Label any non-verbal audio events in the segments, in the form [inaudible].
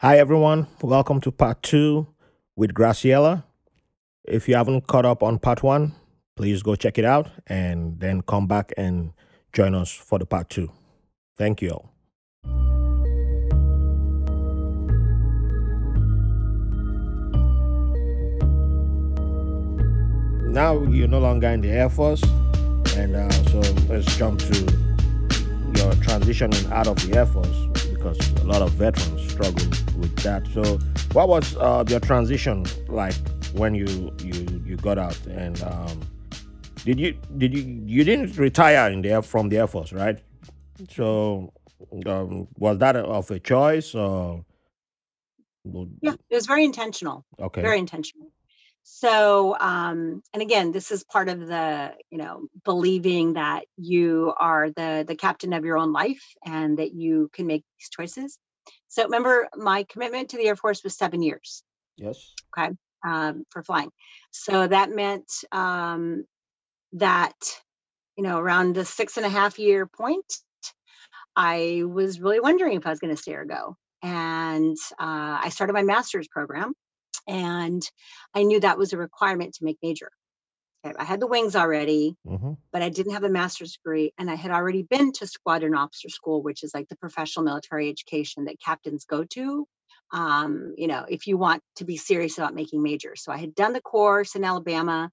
Hi, everyone. Welcome to part two with Graciela. If you haven't caught up on part one, please go check it out and then come back and join us for the part two. Thank you all. Now you're no longer in the Air Force, and uh, so let's jump to your transitioning out of the Air Force because a lot of veterans struggle with that. So, what was uh, your transition like when you you you got out? And um, did you did you you didn't retire in the Air- from the Air Force, right? So, um, was that of a choice or Yeah, it was very intentional, okay? very intentional. So, um, and again, this is part of the, you know, believing that you are the the captain of your own life and that you can make these choices. So, remember, my commitment to the Air Force was seven years, Yes. okay, um, for flying. So that meant um, that, you know, around the six and a half year point, I was really wondering if I was going to stay or go. And uh, I started my master's program, and I knew that was a requirement to make major. I had the wings already, Mm-hmm. but I didn't have a master's degree, and I had already been to squadron officer school, which is like the professional military education that captains go to. Um, you know, if you want to be serious about making major. So I had done the course in Alabama.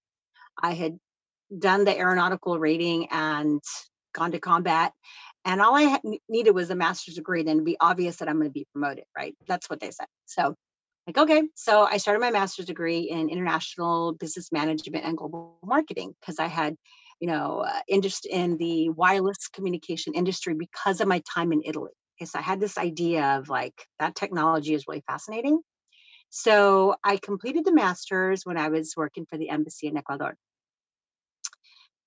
I had done the aeronautical rating and gone to combat. And all I needed was a master's degree, then it'd be obvious that I'm going to be promoted, right? That's what they said. So, like, okay. So I started my master's degree in international business management and global marketing because I had, you know, uh, interest in the wireless communication industry because of my time in Italy. Okay, so I had this idea of like that technology is really fascinating. So I completed the master's when I was working for the embassy in Ecuador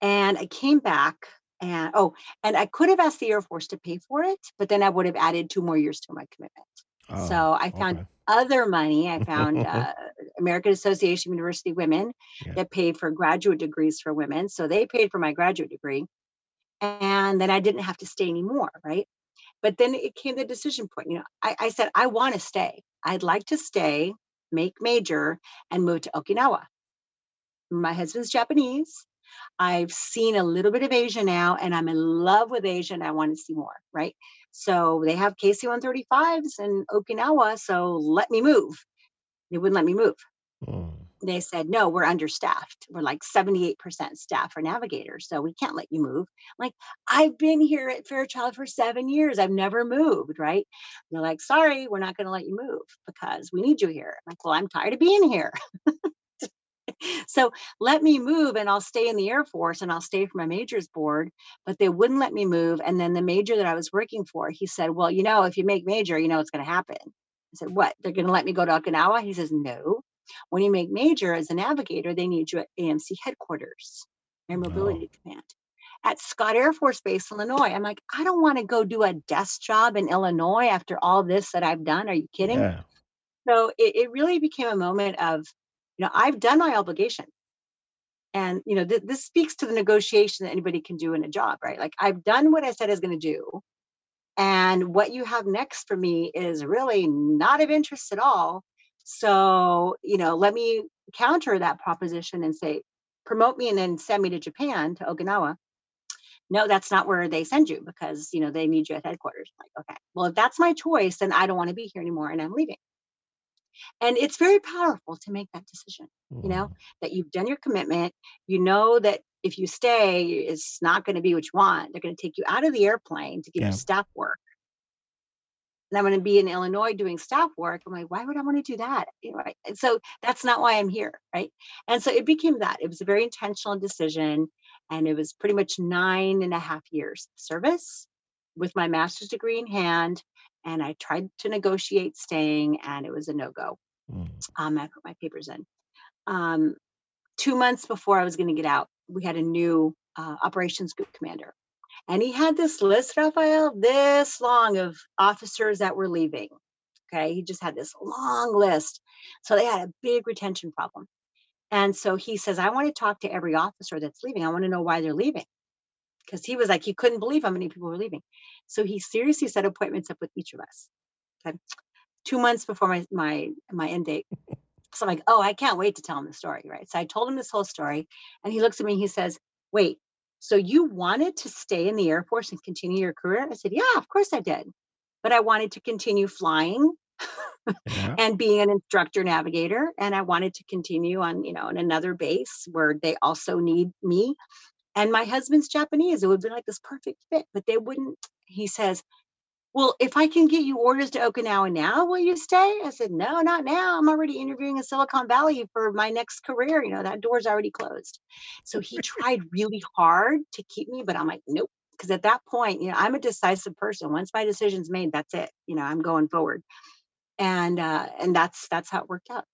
and I came back and oh, and I could have asked the Air Force to pay for it, but then I would have added 2 more years to my commitment. Oh, So I found okay. other money. I found [laughs] uh, American Association of University Women yeah. that paid for graduate degrees for women. So they paid for my graduate degree. And then I didn't have to stay anymore, right? But then it came the decision point. You know, I, I said, I want to stay. I'd like to stay, make major, and move to Okinawa. My husband's Japanese. I've seen a little bit of Asia now, and I'm in love with Asia, and I want to see more, right? So they have KC-135s in Okinawa, so let me move. They wouldn't let me move. Mm. They said, no, we're understaffed. We're like 78% staff for navigators, so we can't let you move. I'm like, I've been here at Fairchild for seven years. I've never moved, right? They're like, sorry, we're not going to let you move because we need you here. I'm like, well, I'm tired of being here. [laughs] [laughs] so let me move and I'll stay in the Air Force and I'll stay for my majors board. But they wouldn't let me move. And then the major that I was working for, he said, Well, you know, if you make major, you know what's going to happen. I said, What? They're going to let me go to Okinawa? He says, No. When you make major as a navigator, they need you at AMC headquarters, Air Oh, Mobility Command. At Scott Air Force Base, Illinois. I'm like, I don't want to go do a desk job in Illinois after all this that I've done. Are you kidding? yeah. So it, it really became a moment of, you know, I've done my obligation. And you know th- this speaks to the negotiation that anybody can do in a job right? Like i've done what i said i was going to do and what you have next for me is really not of interest at all. So you know let me counter that proposition and say promote me and then send me to japan to okinawa. No that's not where they send you because you know they need you at headquarters. Like okay well if that's my choice then i don't want to be here anymore and i'm leaving and it's very powerful to make that decision, you know, Mm. that you've done your commitment. You know that if you stay, it's not going to be what you want. They're going to take you out of the airplane to give you staff work. And I'm going to be in Illinois doing staff work. I'm like, why would I want to do that? You know, right? And so that's not why I'm here. Right. And so it became that. It was a very intentional decision. And it was pretty much nine and a half years of service with my master's degree in hand. And I tried to negotiate staying, and it was a no go Mm. um, I put my papers in. Um, two months before I was going to get out, we had a new uh, operations group commander. And he had this list, Raphael, this long of officers that were leaving. Okay. He just had this long list. So they had a big retention problem. And so he says, I want to talk to every officer that's leaving. I want to know why they're leaving. Because he was like, he couldn't believe how many people were leaving. So he seriously set appointments up with each of us. Okay two months before my my my end date. So I'm like, oh, I can't wait to tell him the story, right? So I told him this whole story, and he looks at me and he says, "Wait, so you wanted to stay in the Air Force and continue your career?" I said, "Yeah, of course I did, but I wanted to continue flying." Yeah. and being an instructor navigator and i wanted to continue on you know in another base where they also need me and my husband's japanese it would be like this perfect fit but they wouldn't he says well, if I can get you orders to Okinawa now, will you stay? I said, no, not now. I'm already interviewing in Silicon Valley for my next career. You know, that door's already closed. So he tried really hard to keep me, but I'm like, nope. Because at that point, you know, I'm a decisive person. Once my decision's made, that's it. You know, I'm going forward. And uh, and that's that's how it worked out.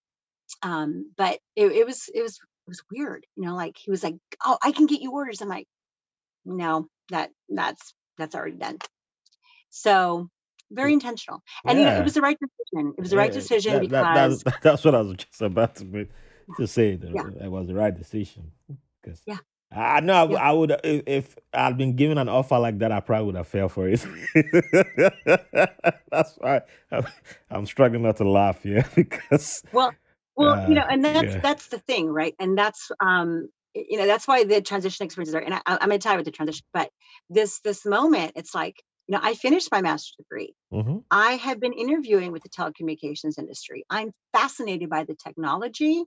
Um, but it, it was it was was weird, you know, like he was like, Oh, I can get you orders. I'm like, no, that that's that's already done. So very intentional. And you know, it was the right decision. It was the right Yeah. decision That, that, that, because [laughs] that's what I was just about to, to say. That yeah, it was the right decision. Because yeah, I know I, yeah. I would, if, if I'd been given an offer like that, I probably would have fell for it. [laughs] that's why I'm, I'm struggling not to laugh here [laughs] because, Well, well, you uh, know, and that's yeah. that's the thing, right? And that's um, you know, that's why the transition experiences are. And I, I- I'm gonna tie with the transition, but this this moment, it's like, you know, I finished my master's degree. hmm I have been interviewing with the telecommunications industry. I'm fascinated by the technology.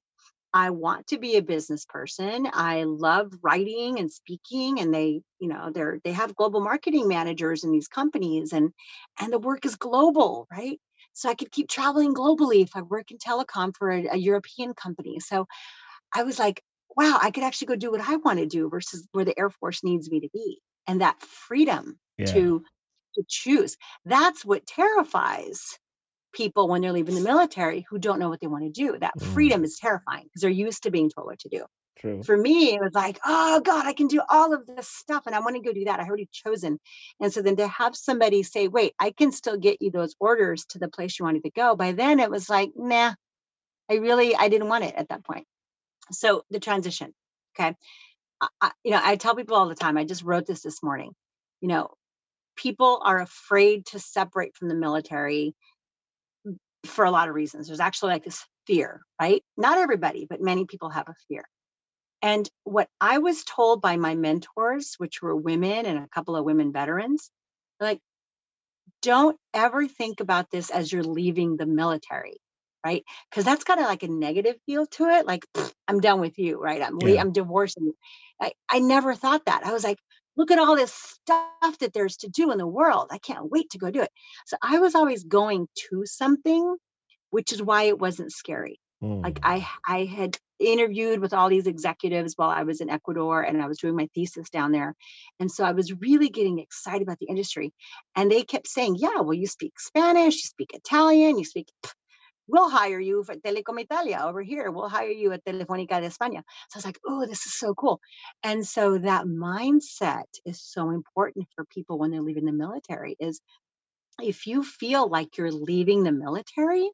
I want to be a business person. I love writing and speaking and they, you know, they're they have global marketing managers in these companies and and the work is global, right? So I could keep traveling globally if I work in telecom for a, a European company. So I was like, wow, I could actually go do what I want to do versus where the Air Force needs me to be. And that freedom Yeah. to to choose. That's what terrifies people when they're leaving the military who don't know what they want to do. That Mm, freedom is terrifying because they're used to being told what to do. True. For me, it was like, oh God, I can do all of this stuff and I want to go do that. I already chosen. And so then to have somebody say, wait, I can still get you those orders to the place you wanted to go. By then it was like, nah, I really, I didn't want it at that point. So the transition. Okay. I, you know, I tell people all the time, I just wrote this this morning, you know, people are afraid to separate from the military for a lot of reasons. There's actually like this fear, right? Not everybody, but many people have a fear. And what I was told by my mentors, which were women and a couple of women veterans, like, don't ever think about this as you're leaving the military, right? Because that's got a, like a negative feel to it. Like, "Pfft, I'm done with you, right? I'm Yeah. I'm divorcing you. I, I never thought that. I was like, look at all this stuff that there's to do in the world. I can't wait to go do it. So I was always going to something which is why it wasn't scary. Like Mm, I I had interviewed with all these executives while I was in Ecuador and I was doing my thesis down there. And so I was really getting excited about the industry. And they kept saying, Yeah, well, you speak Spanish, you speak Italian, you speak, we'll hire you for Telecom Italia over here. We'll hire you at Telefónica de España. So I was like, oh, this is so cool. And so that mindset is so important for people when they're leaving the military is if you feel like you're leaving the military,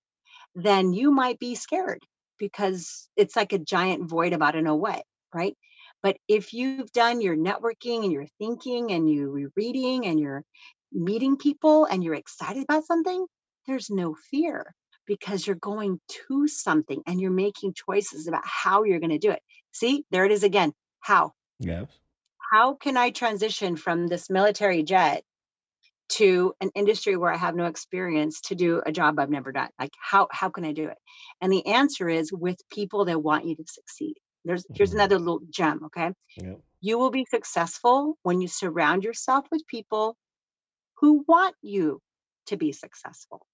then you might be scared because it's like a giant void about know what, right? But if you've done your networking and your thinking and you're reading and you're meeting people and you're excited about something, there's no fear because you're going to something and you're making choices about how you're going to do it. See, there it is again. How? yes. How can I transition from this military jet to an industry where I have no experience to do a job I've never done. Like how how can I do it? And the answer is with people that want you to succeed. There's here's Mm, another little gem, okay? yeah. You will be successful when you surround yourself with people who want you to be successful.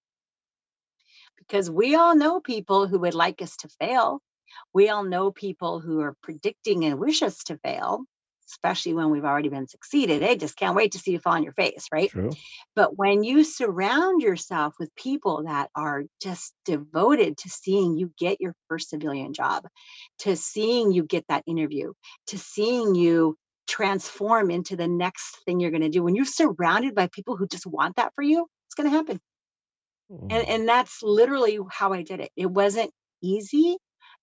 Because we all know people who would like us to fail. We all know people who are predicting and wish us to fail, especially when we've already been succeeded. They just can't wait to see you fall on your face, right? True. But when you surround yourself with people that are just devoted to seeing you get your first civilian job, to seeing you get that interview, to seeing you transform into the next thing you're going to do, when you're surrounded by people who just want that for you, it's going to happen. And, Mm, and that's literally how I did it. It wasn't easy,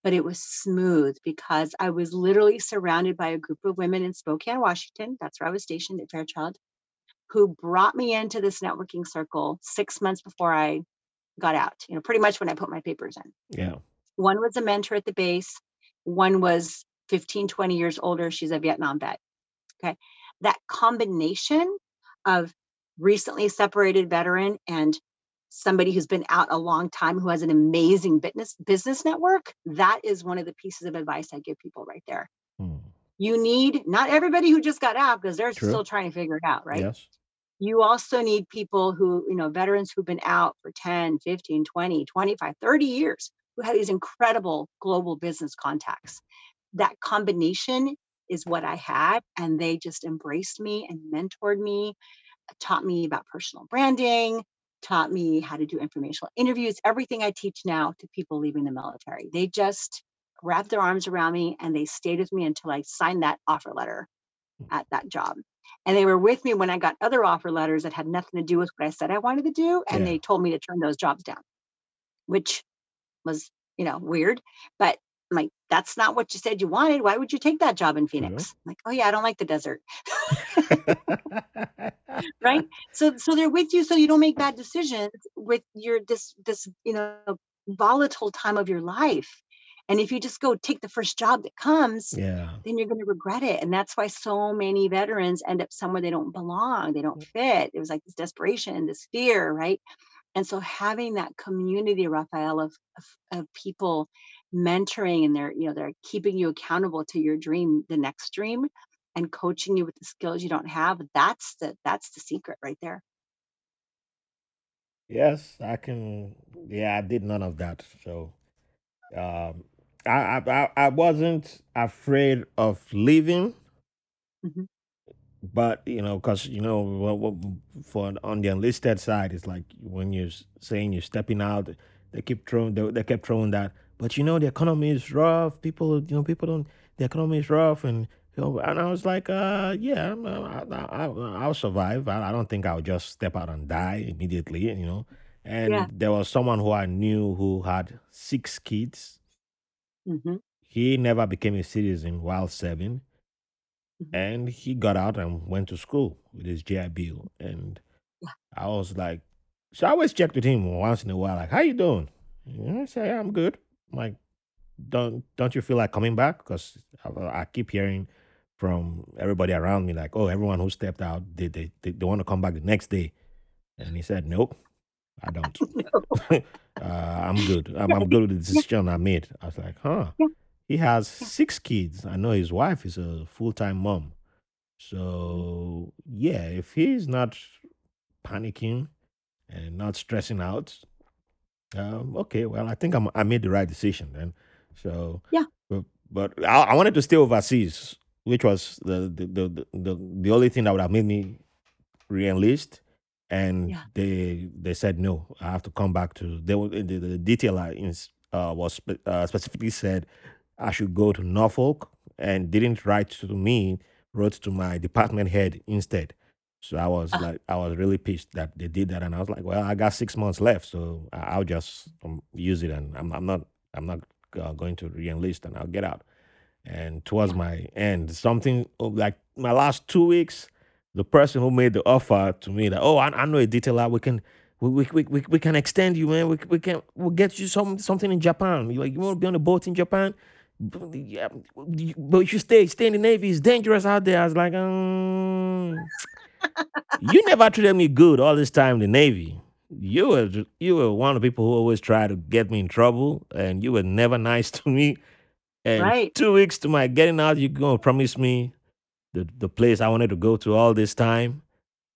but it was smooth because I was literally surrounded by a group of women in Spokane, Washington. That's where I was stationed at Fairchild who brought me into this networking circle six months before I got out. You know, pretty much when I put my papers in. Yeah. One was a mentor at the base. One was 15, 20 years older. She's a Vietnam vet. Okay. That combination of recently separated veteran and somebody who's been out a long time who has an amazing business business network that is one of the pieces of advice i give people right there Hmm. you need not everybody who just got out because they're True. still trying to figure it out right Yes. you also need people who you know veterans who've been out for 10 15 20 25 30 years who have these incredible global business contacts that combination is what i had and they just embraced me and mentored me taught me about personal branding taught me how to do informational interviews everything i teach now to people leaving the military they just wrapped their arms around me and they stayed with me until i signed that offer letter hmm. at that job and they were with me when I got other offer letters that had nothing to do with what I said I wanted to do. And Yeah. they told me to turn those jobs down, which was, you know, weird. But I'm like, that's not what you said you wanted. Why would you take that job in Phoenix? I'm like, oh yeah, I don't like the desert. [laughs] [laughs] right. So so they're with you so you don't make bad decisions with your this this, you know, volatile time of your life. And if you just go take the first job that comes, yeah. then you're going to regret it. And that's why so many veterans end up somewhere they don't belong, they don't fit. It was like this desperation, this fear, right? And so having that community, Raphael, of, of, of people mentoring and they're, you know, they're keeping you accountable to your dream, the next dream, and coaching you with the skills you don't have, that's the that's the secret right there. Yes, I can. Yeah, I did none of that. So, um, I, I I wasn't afraid of leaving, Mhm. but you know, because you know, for on the enlisted side, it's like when you're saying you're stepping out, they keep throwing, they, they kept throwing that. But you know, the economy is rough. People, you know, people don't. The economy is rough, and you know, and I was like, uh, yeah, uh, I, I, I- I'll survive. I, I don't think I'll just step out and die immediately, you know. And Yeah. there was someone who I knew who had six kids. hmm He never became a citizen while serving, Mhm. and he got out and went to school with his GI Bill. And Yeah. I was like, so I always checked with him once in a while, like, "How you doing?" And I say, "I'm good." Like, "Don't don't you feel like coming back?" Because I, I keep hearing from everybody around me, like, "Oh, everyone who stepped out, they they they, they want to come back the next day." And he said, "Nope, I don't. [laughs] [laughs] Uh, I'm good. I'm, I'm good with the decision I made." I was like, "Huh." He has six kids. I know his wife is a full time mom. So yeah, if he's not panicking and not stressing out, um, okay, well, I think I'm, I made the right decision then. So, Yeah. but, but I, I wanted to stay overseas, which was the the, the the the only thing that would have made me re-enlist. And Yeah. they they said no, I have to come back to. They were- the, the detail I ins- uh, was spe- uh, specifically said I should go to Norfolk, and didn't write to me, wrote to my department head instead. So I was Uh, like, I was really pissed that they did that, and I was like, well, I got six months left, so I- I'll just um, use it, and I'm, I'm not, I'm not uh, going to re-enlist, and I'll get out. And towards my end, something of like my last two weeks, the person who made the offer to me that, oh, I, I know a detailer, we can. We, we, we, we we can extend you, man. We, we can we'll get you some something in Japan. You like you want to be on a boat in Japan? B- Yeah, but you should stay stay in the navy. It's dangerous out there. I was like, um, you never treated me good all this time in the navy. You were you were one of the people who always try to get me in trouble, and you were never nice [laughs] to me. And Right. two weeks to my getting out, you're gonna promise me the the place I wanted to go to all this time.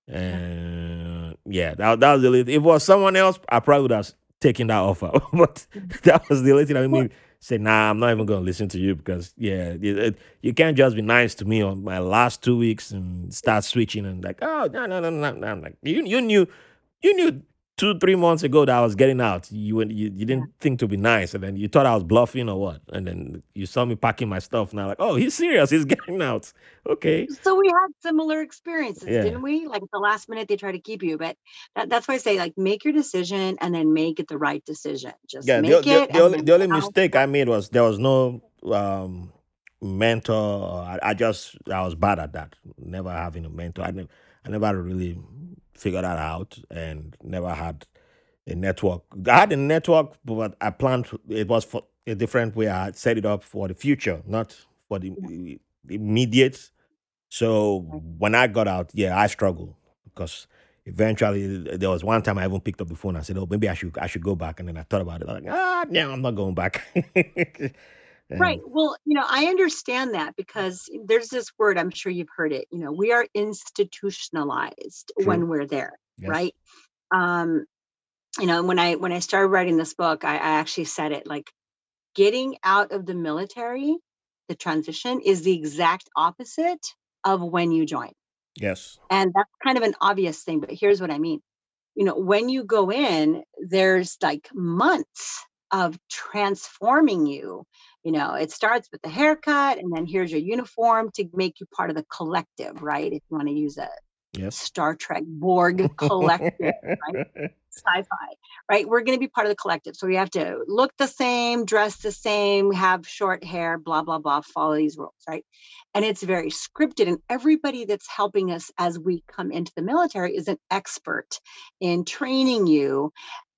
And yeah, that, that was the only, if it was someone else, I probably would have taken that offer. [laughs] but that was the only thing that made Well, me say, nah, I'm not even gonna listen to you because yeah, you, it- you can't just be nice to me on my last two weeks and start switching and like, oh no no no no no. I'm like you you knew you knew two three months ago that I was getting out. You you you didn't think to be nice, and then you thought I was bluffing or what? And then you saw me packing my stuff, and I'm like, oh, he's serious. He's [laughs] getting out. Okay, So we had similar experiences, yeah, didn't we? Like at the last minute, they try to keep you, but that, that's why I say, like, make your decision and then make it the right decision. Just yeah. The, make the, it the only the only mistake I made was there was no um mentor. I, I just I was bad at that. Never having a mentor. I never I never really figured that out, and never had a network. I had a network, but I planned it was for a different way. I had set it up for the future, not for the, mm-hmm. immediate. So mm-hmm. when I got out, yeah, I struggled because eventually uh, there was one time I even picked up the phone and said, "Oh, maybe I should I should go back." And then I thought about it. I'm like, ah, no, I'm not going back. [laughs] Right. Well, you know, I understand that because there's this word, I'm sure you've heard it, you know, we are institutionalized true, when we're there, yes, right? Um, you know, when I when I started writing this book, I, I actually said it like getting out of the military, the transition is the exact opposite of when you join. yes, And that's kind of an obvious thing, but here's what I mean. You know, when you go in, there's like months of transforming you. You know, it starts with the haircut, and then here's your uniform to make you part of the collective, right? If you want to use a yes. Star Trek Borg collective, right? [laughs] Sci-fi, right? We're going to be part of the collective. So we have to look the same, dress the same, have short hair, blah, blah, blah, follow these rules, right? And it's very scripted. And everybody that's helping us as we come into the military is an expert in training you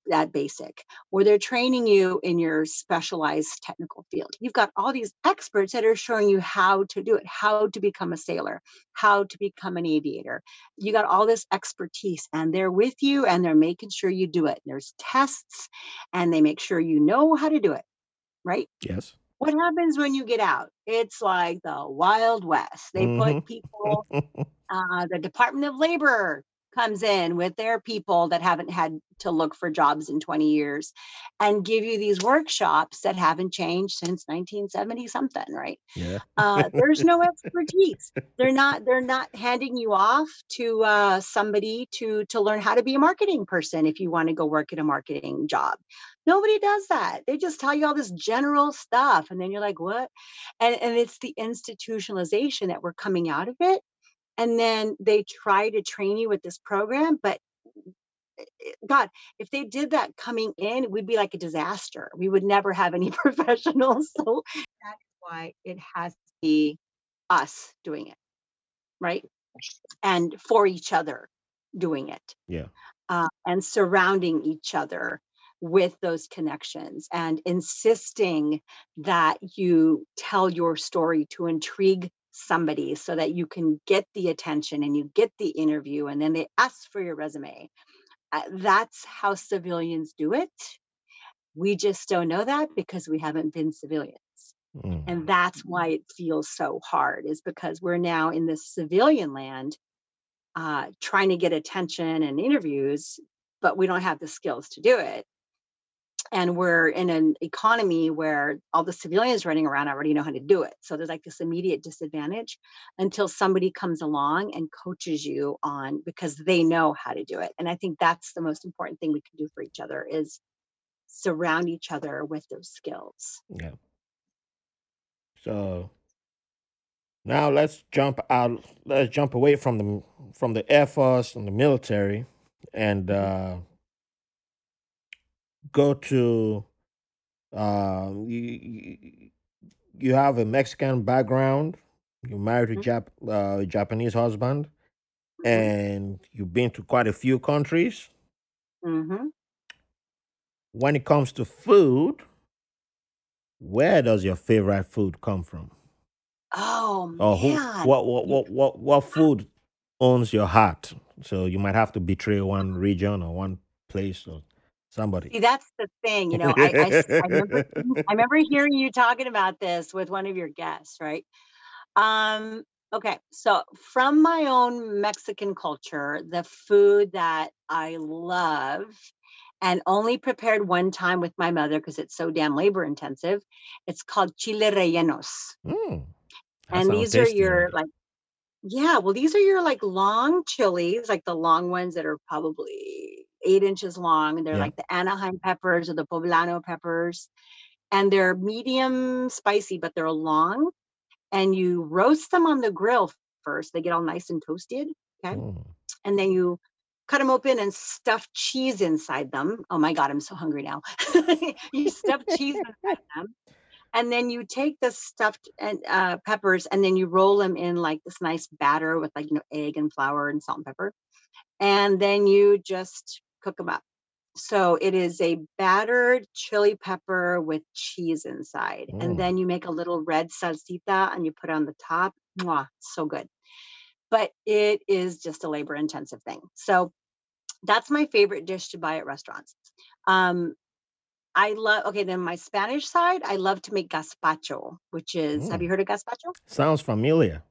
that basic, or they're training you in your specialized technical field. You've got all these experts that are showing you how to do it, how to become a sailor, how to become an aviator. You got all this expertise, and they're with you and they're making sure you do it. There's tests, and they make sure you know how to do it, right? yes. What happens when you get out? It's like the Wild West. They hmm put people uh, the Department of Labor comes in with their people that haven't had to look for jobs in 20 years and give you these workshops that haven't changed since 1970 something right? Yeah. uh, there's no [laughs] expertise. They're not they're not handing you off to uh, somebody to to learn how to be a marketing person if you want to go work at a marketing job. Nobody does that. They just tell you all this general stuff and then you're like what? And and it's the institutionalization that we're coming out of it and then they try to train you with this program but god if they did that coming in we'd be like a disaster we would never have any [laughs] professionals so that's why it has to be us doing it right and for each other doing it yeah. uh, and surrounding each other with those connections and insisting that you tell your story to intrigue somebody so that you can get the attention and you get the interview and then they ask for your resume. Uh, that's how civilians do it. We just don't know that because we haven't been civilians. Mm, And that's why it feels so hard, is because we're now in this civilian land uh, trying to get attention and interviews, but we don't have the skills to do it. And we're in an economy where all the civilians running around already know how to do it. So there's like this immediate disadvantage until somebody comes along and coaches you on because they know how to do it. And I think that's the most important thing we can do for each other is surround each other with those skills. yeah. So now let's jump out. Let's jump away from the from the Air Force and the military, and Mhm, uh, go to. Uh, you, you have a Mexican background. You're married to mhm, Jap uh, a Japanese husband, mhm, and you've been to quite a few countries. mhm. When it comes to food, where does your favorite food come from? Oh Or who? man. What what You what what what food owns your heart? So you might have to betray one region or one place or somebody. see, that's the thing, you know, I I s I remember [laughs] I remember hearing you talking about this with one of your guests, right? Um, okay, so from my own Mexican culture, the food that I love and only prepared one time with my mother because it's so damn labor intensive, it's called chile rellenos. Mm, that And sounds these are tasty your already. like yeah, well, these are your like long chilies, like the long ones that are probably eight inches long. And they're Yeah. like the Anaheim peppers or the poblano peppers. And they're medium spicy, but they're long and you roast them on the grill first. They get all nice and toasted. Okay. Mm. And then you cut them open and stuff cheese inside them. Oh my God, I'm so hungry now. [laughs] you stuff cheese inside [laughs] them. And then you take the stuffed and uh, peppers and then you roll them in like this nice batter with like, you know, egg and flour and salt and pepper. And then you just cook them up. So it is a battered chili pepper with cheese inside. And Mm. then you make a little red salsita and you put it on the top. Mwah, so good. But it is just a labor intensive thing. So that's my favorite dish to buy at restaurants. Um, I love, okay, then my Spanish side, I love to make gazpacho, which is, have Mm. you heard of gazpacho? Sounds familiar.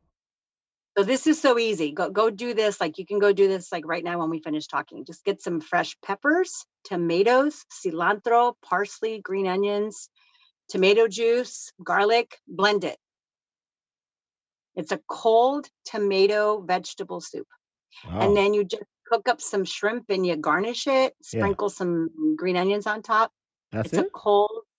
So this is so easy. Go go do this. Like you can go do this like right now when we finish talking. Just get some fresh peppers, tomatoes, cilantro, parsley, green onions, tomato juice, garlic, blend it. It's a cold tomato vegetable soup. And then you just cook up some shrimp and you garnish it, Yeah. sprinkle some green onions on top. That's It's a it? cold it's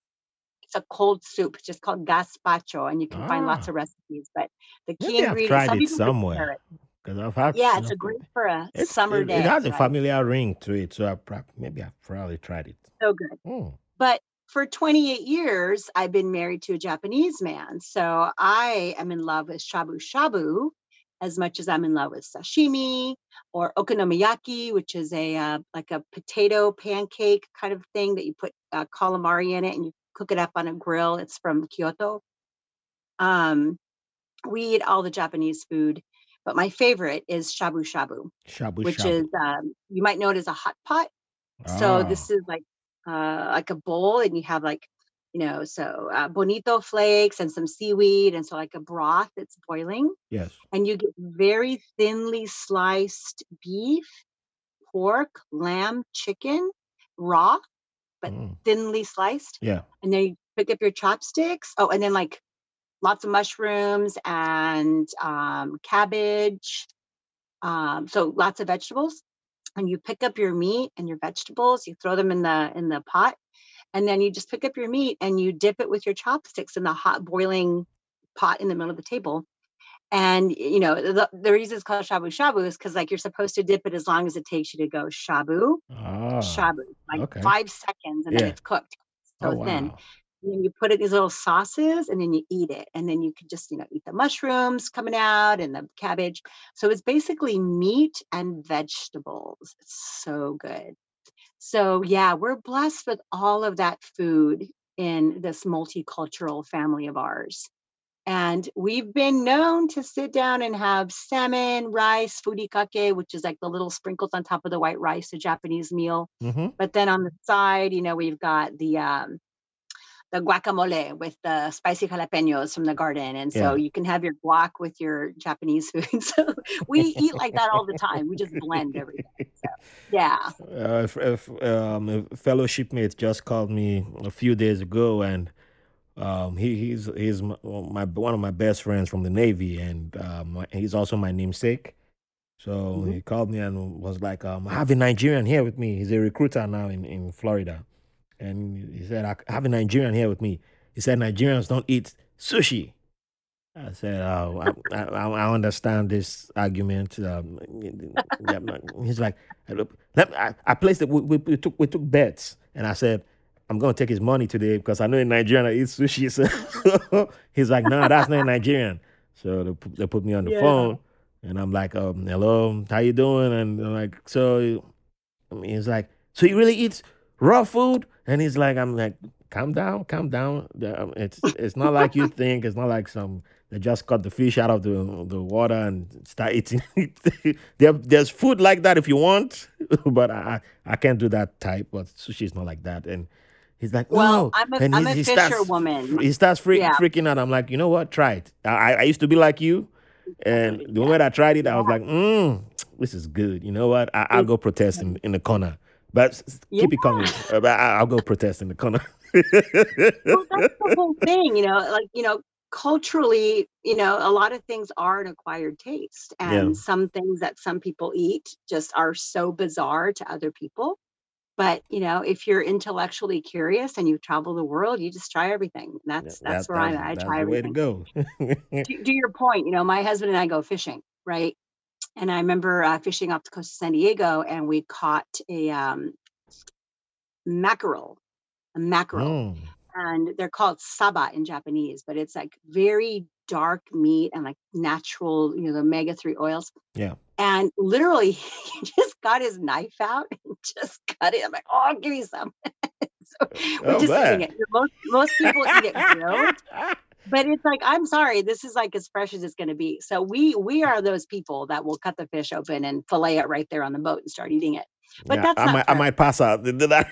a cold soup. Just called gazpacho and you can find lots Ah. of recipes, but the key Maybe I've ingredient tried some it somewhere because I've had, Yeah, it's a great for a it's summer it, it day, has a familiar ring to it, so I prob- maybe I've probably tried it. So good. Mm. But for 28 years, I've been married to a Japanese man. So I am in love with shabu shabu as much as I'm in love with sashimi or okonomiyaki, which is a uh, like a potato pancake kind of thing that you put uh, calamari in it and you cook it up on a grill. It's from Kyoto. Um, we eat all the Japanese food, but my favorite is shabu shabu, Shabu which shabu. is um, you might know it as a hot pot. So Ah, this is like uh, like a bowl, and you have like you know so uh, bonito flakes and some seaweed, and so like a broth that's boiling, yes. and you get very thinly sliced beef, pork, lamb, chicken, raw but Mm. thinly sliced, Yeah. and then you pick up your chopsticks. Oh, and then like lots of mushrooms and um, cabbage. Um, so lots of vegetables and you pick up your meat and your vegetables you throw them in the in the pot and then you just pick up your meat and you dip it with your chopsticks in the hot boiling pot in the middle of the table and you know the, the reason it's called shabu shabu is because like you're supposed to dip it as long as it takes you to go shabu Ah, shabu like okay. five seconds and then it's cooked. Oh, so thin. wow. and then you put it in these little sauces and then you eat it. And then you could just you know eat the mushrooms coming out and the cabbage. So it's basically meat and vegetables. It's so good. So yeah we're blessed with all of that food in this multicultural family of ours and we've been known to sit down and have salmon rice furikake which is like the little sprinkles on top of the white rice a japanese meal Mm-hmm. but then on the side you know we've got the um the guacamole with the spicy jalapenos from the garden. And so Yeah. you can have your guac with your Japanese food. [laughs] So we eat like that all the time. We just blend everything. So yeah. Uh, if, if, um, a fellow shipmate just called me a few days ago, and um, he, he's he's my, my one of my best friends from the Navy, and um, he's also my namesake. So Mhm. he called me and was like, um, "I have a Nigerian here with me. He's a recruiter now in, in Florida." And he said, "I have a Nigerian here with me." He said, "Nigerians don't eat sushi." I said, "Oh, I, I, I understand this argument." Um, [laughs] he's like, "Look, let, I, I placed it. We, we, we took we took bets, and I said, I'm gonna take his money today because I know in Nigerian I eat sushi." So [laughs] he's like, "No, that's not Nigerian." So they put, they put me on the Yeah. phone, and I'm like, um, "Hello, how you doing?" And I'm like, "So," I mean, he's like, "So you really eat raw food?" And he's like, "I'm like, calm down, calm down. Um, It's it's not like you [laughs] think. It's not like some." They just cut the fish out of the the water and start eating. [laughs] there, there's food like that if you want, but I I I can't do that type. But sushi is not like that. And he's like, Well, no. I'm a and I'm he, a he starts fisherwoman. he starts freak, Yeah. freaking out. I'm like, you know what? Try it. I I used to be like you, and the moment I tried it, I was like, mm, this is good. You know what? I, I'll go protest in, in the corner. But s- keep it coming. Uh, But I, I'll go protest in the corner. Well, that's the whole thing, you know, like, you know, culturally, you know, a lot of things are an acquired taste. Yeah. And some things that some people eat just are so bizarre to other people. But, you know, if you're intellectually curious and you travel the world, you just try everything. That's that's That- where I'm at. I that's try the way to go. [laughs] to, to your point, you know, my husband and I go fishing, right? And I remember uh, fishing off the coast of San Diego, and we caught a um, mackerel, a mackerel, Mm, and they're called saba in Japanese, but it's like very dark meat and like natural, you know, the omega 3 oils. Yeah. And literally, [laughs] he just got his knife out and just cut it. I'm like, oh, I'll give [laughs] uh, oh, you some. so we're Oh, just eating it. Most, most people eat it grilled, [laughs] but it's like, I'm sorry, this is like as fresh as it's going to be. So we we are those people that will cut the fish open and fillet it right there on the boat and start eating it. But yeah, that's I might, I might pass out. [laughs] Did that?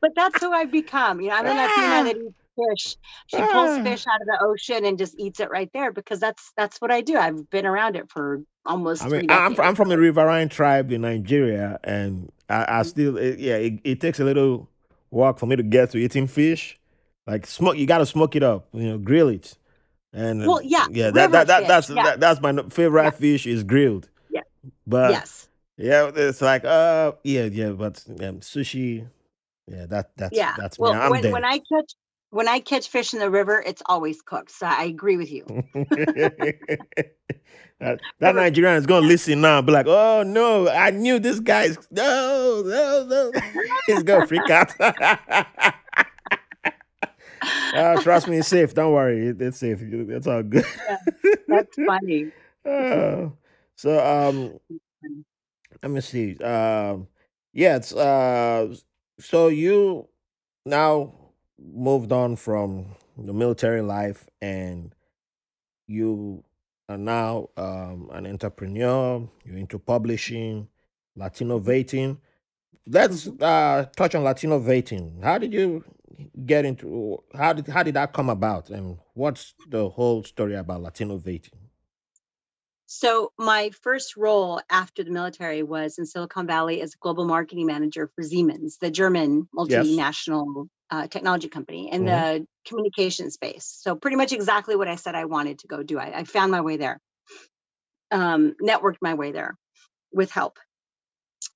But that's who I've become. You know, I'm a Latina that eats fish. She pulls Ah. fish out of the ocean and just eats it right there because that's that's what I do. I've been around it for almost I three mean, I'm. I'm from the Riverine tribe in Nigeria, and I, I still, it, yeah, it, it takes a little work for me to get to eating fish. Like smoke, you got to smoke it up, you know, grill it, and Well, yeah, yeah, that, that, that that's yeah. that, that's my favorite Yeah. fish is grilled. Yeah. but yes. yeah, it's like, uh, yeah, yeah, but um, sushi, yeah, that that's Yeah. that's me. I'm when when I catch when I catch fish in the river, it's always cooked. So I agree with you. [laughs] that, [laughs] that Nigerian is gonna listen now, and be like, "Oh no, I knew this guy's no, no, no." He's gonna freak out. Uh, [laughs] trust me, it's safe. Don't worry, it's safe. It's all good. That's funny. Uh, so um, let me see. Um, yeah, it's uh, so you now moved on from the military life, and you are now um an entrepreneur. You're into publishing, Latinnovating. Let's uh touch on Latinnovating. How did you get into? How did how did that come about, and what's the whole story about Latinnovating? So my first role after the military was in Silicon Valley as a global marketing manager for Siemens, the German Yes. Uh, technology company in Mhm. the communication space. So pretty much exactly what I said I wanted to go do. I, I found my way there, um, networked my way there with help.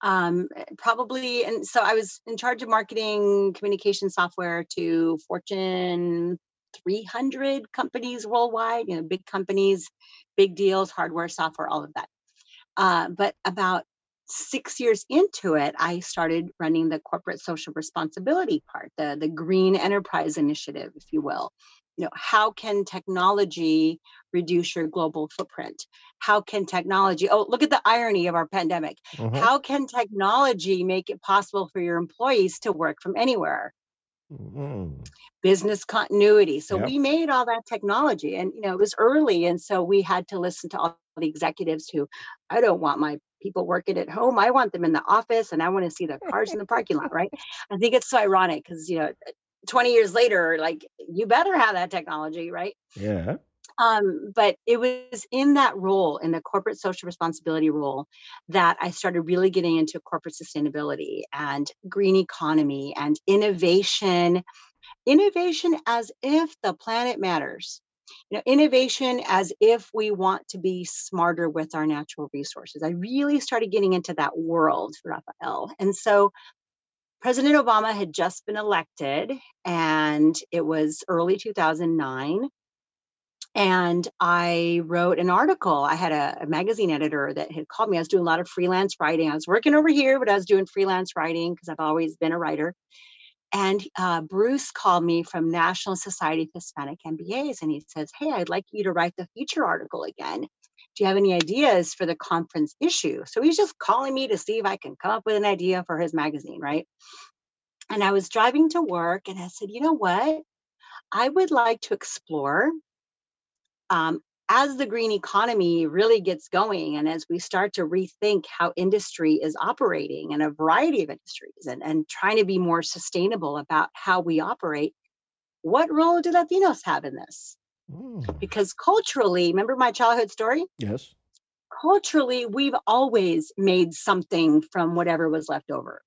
Um, eh, probably, and so I was in charge of marketing communication software to Fortune 300 companies worldwide. You know, big companies, big deals, hardware, software, all of that. Uh, but about six years into it, I started running the corporate social responsibility part, the the green enterprise initiative, if you will. You know, how can technology reduce your global footprint? How can technology? Oh, look at the irony of our pandemic. Mhm. How can technology make it possible for your employees to work from anywhere? Mm. business continuity. So Yep. we made all that technology and you know it was early and so we had to listen to all the executives who I don't want my people working at home. I want them in the office and I want to see their cars in the parking lot, right? [laughs] I think it's so ironic cuz you know 20 years later like you better have that technology, right? Yeah. Um, but it was in that role, in the corporate social responsibility role, that I started really getting into corporate sustainability and green economy and innovation. Innovation as if the planet matters. You know, innovation as if we want to be smarter with our natural resources. I really started getting into that world, raphael And so President Obama had just been elected, and it was early 2009 and I wrote an article. I had a, a magazine editor that had called me. I was doing a lot of freelance writing. I was working over here, but I was doing freelance writing because I've always been a writer. And uh, Bruce called me from National Society of Hispanic MBAs, and he says, "Hey, I'd like you to write the feature article again. Do you have any ideas for the conference issue?" So he's just calling me to see if I can come up with an idea for his magazine, right? And I was driving to work, and I said, "You know what? I would like to explore." um, as the green economy really gets going and as we start to rethink how industry is operating in a variety of industries and, and trying to be more sustainable about how we operate, what role do Latinos have in this? Mm. Because culturally, remember my childhood story? Yes. Culturally, we've always made something from whatever was left over.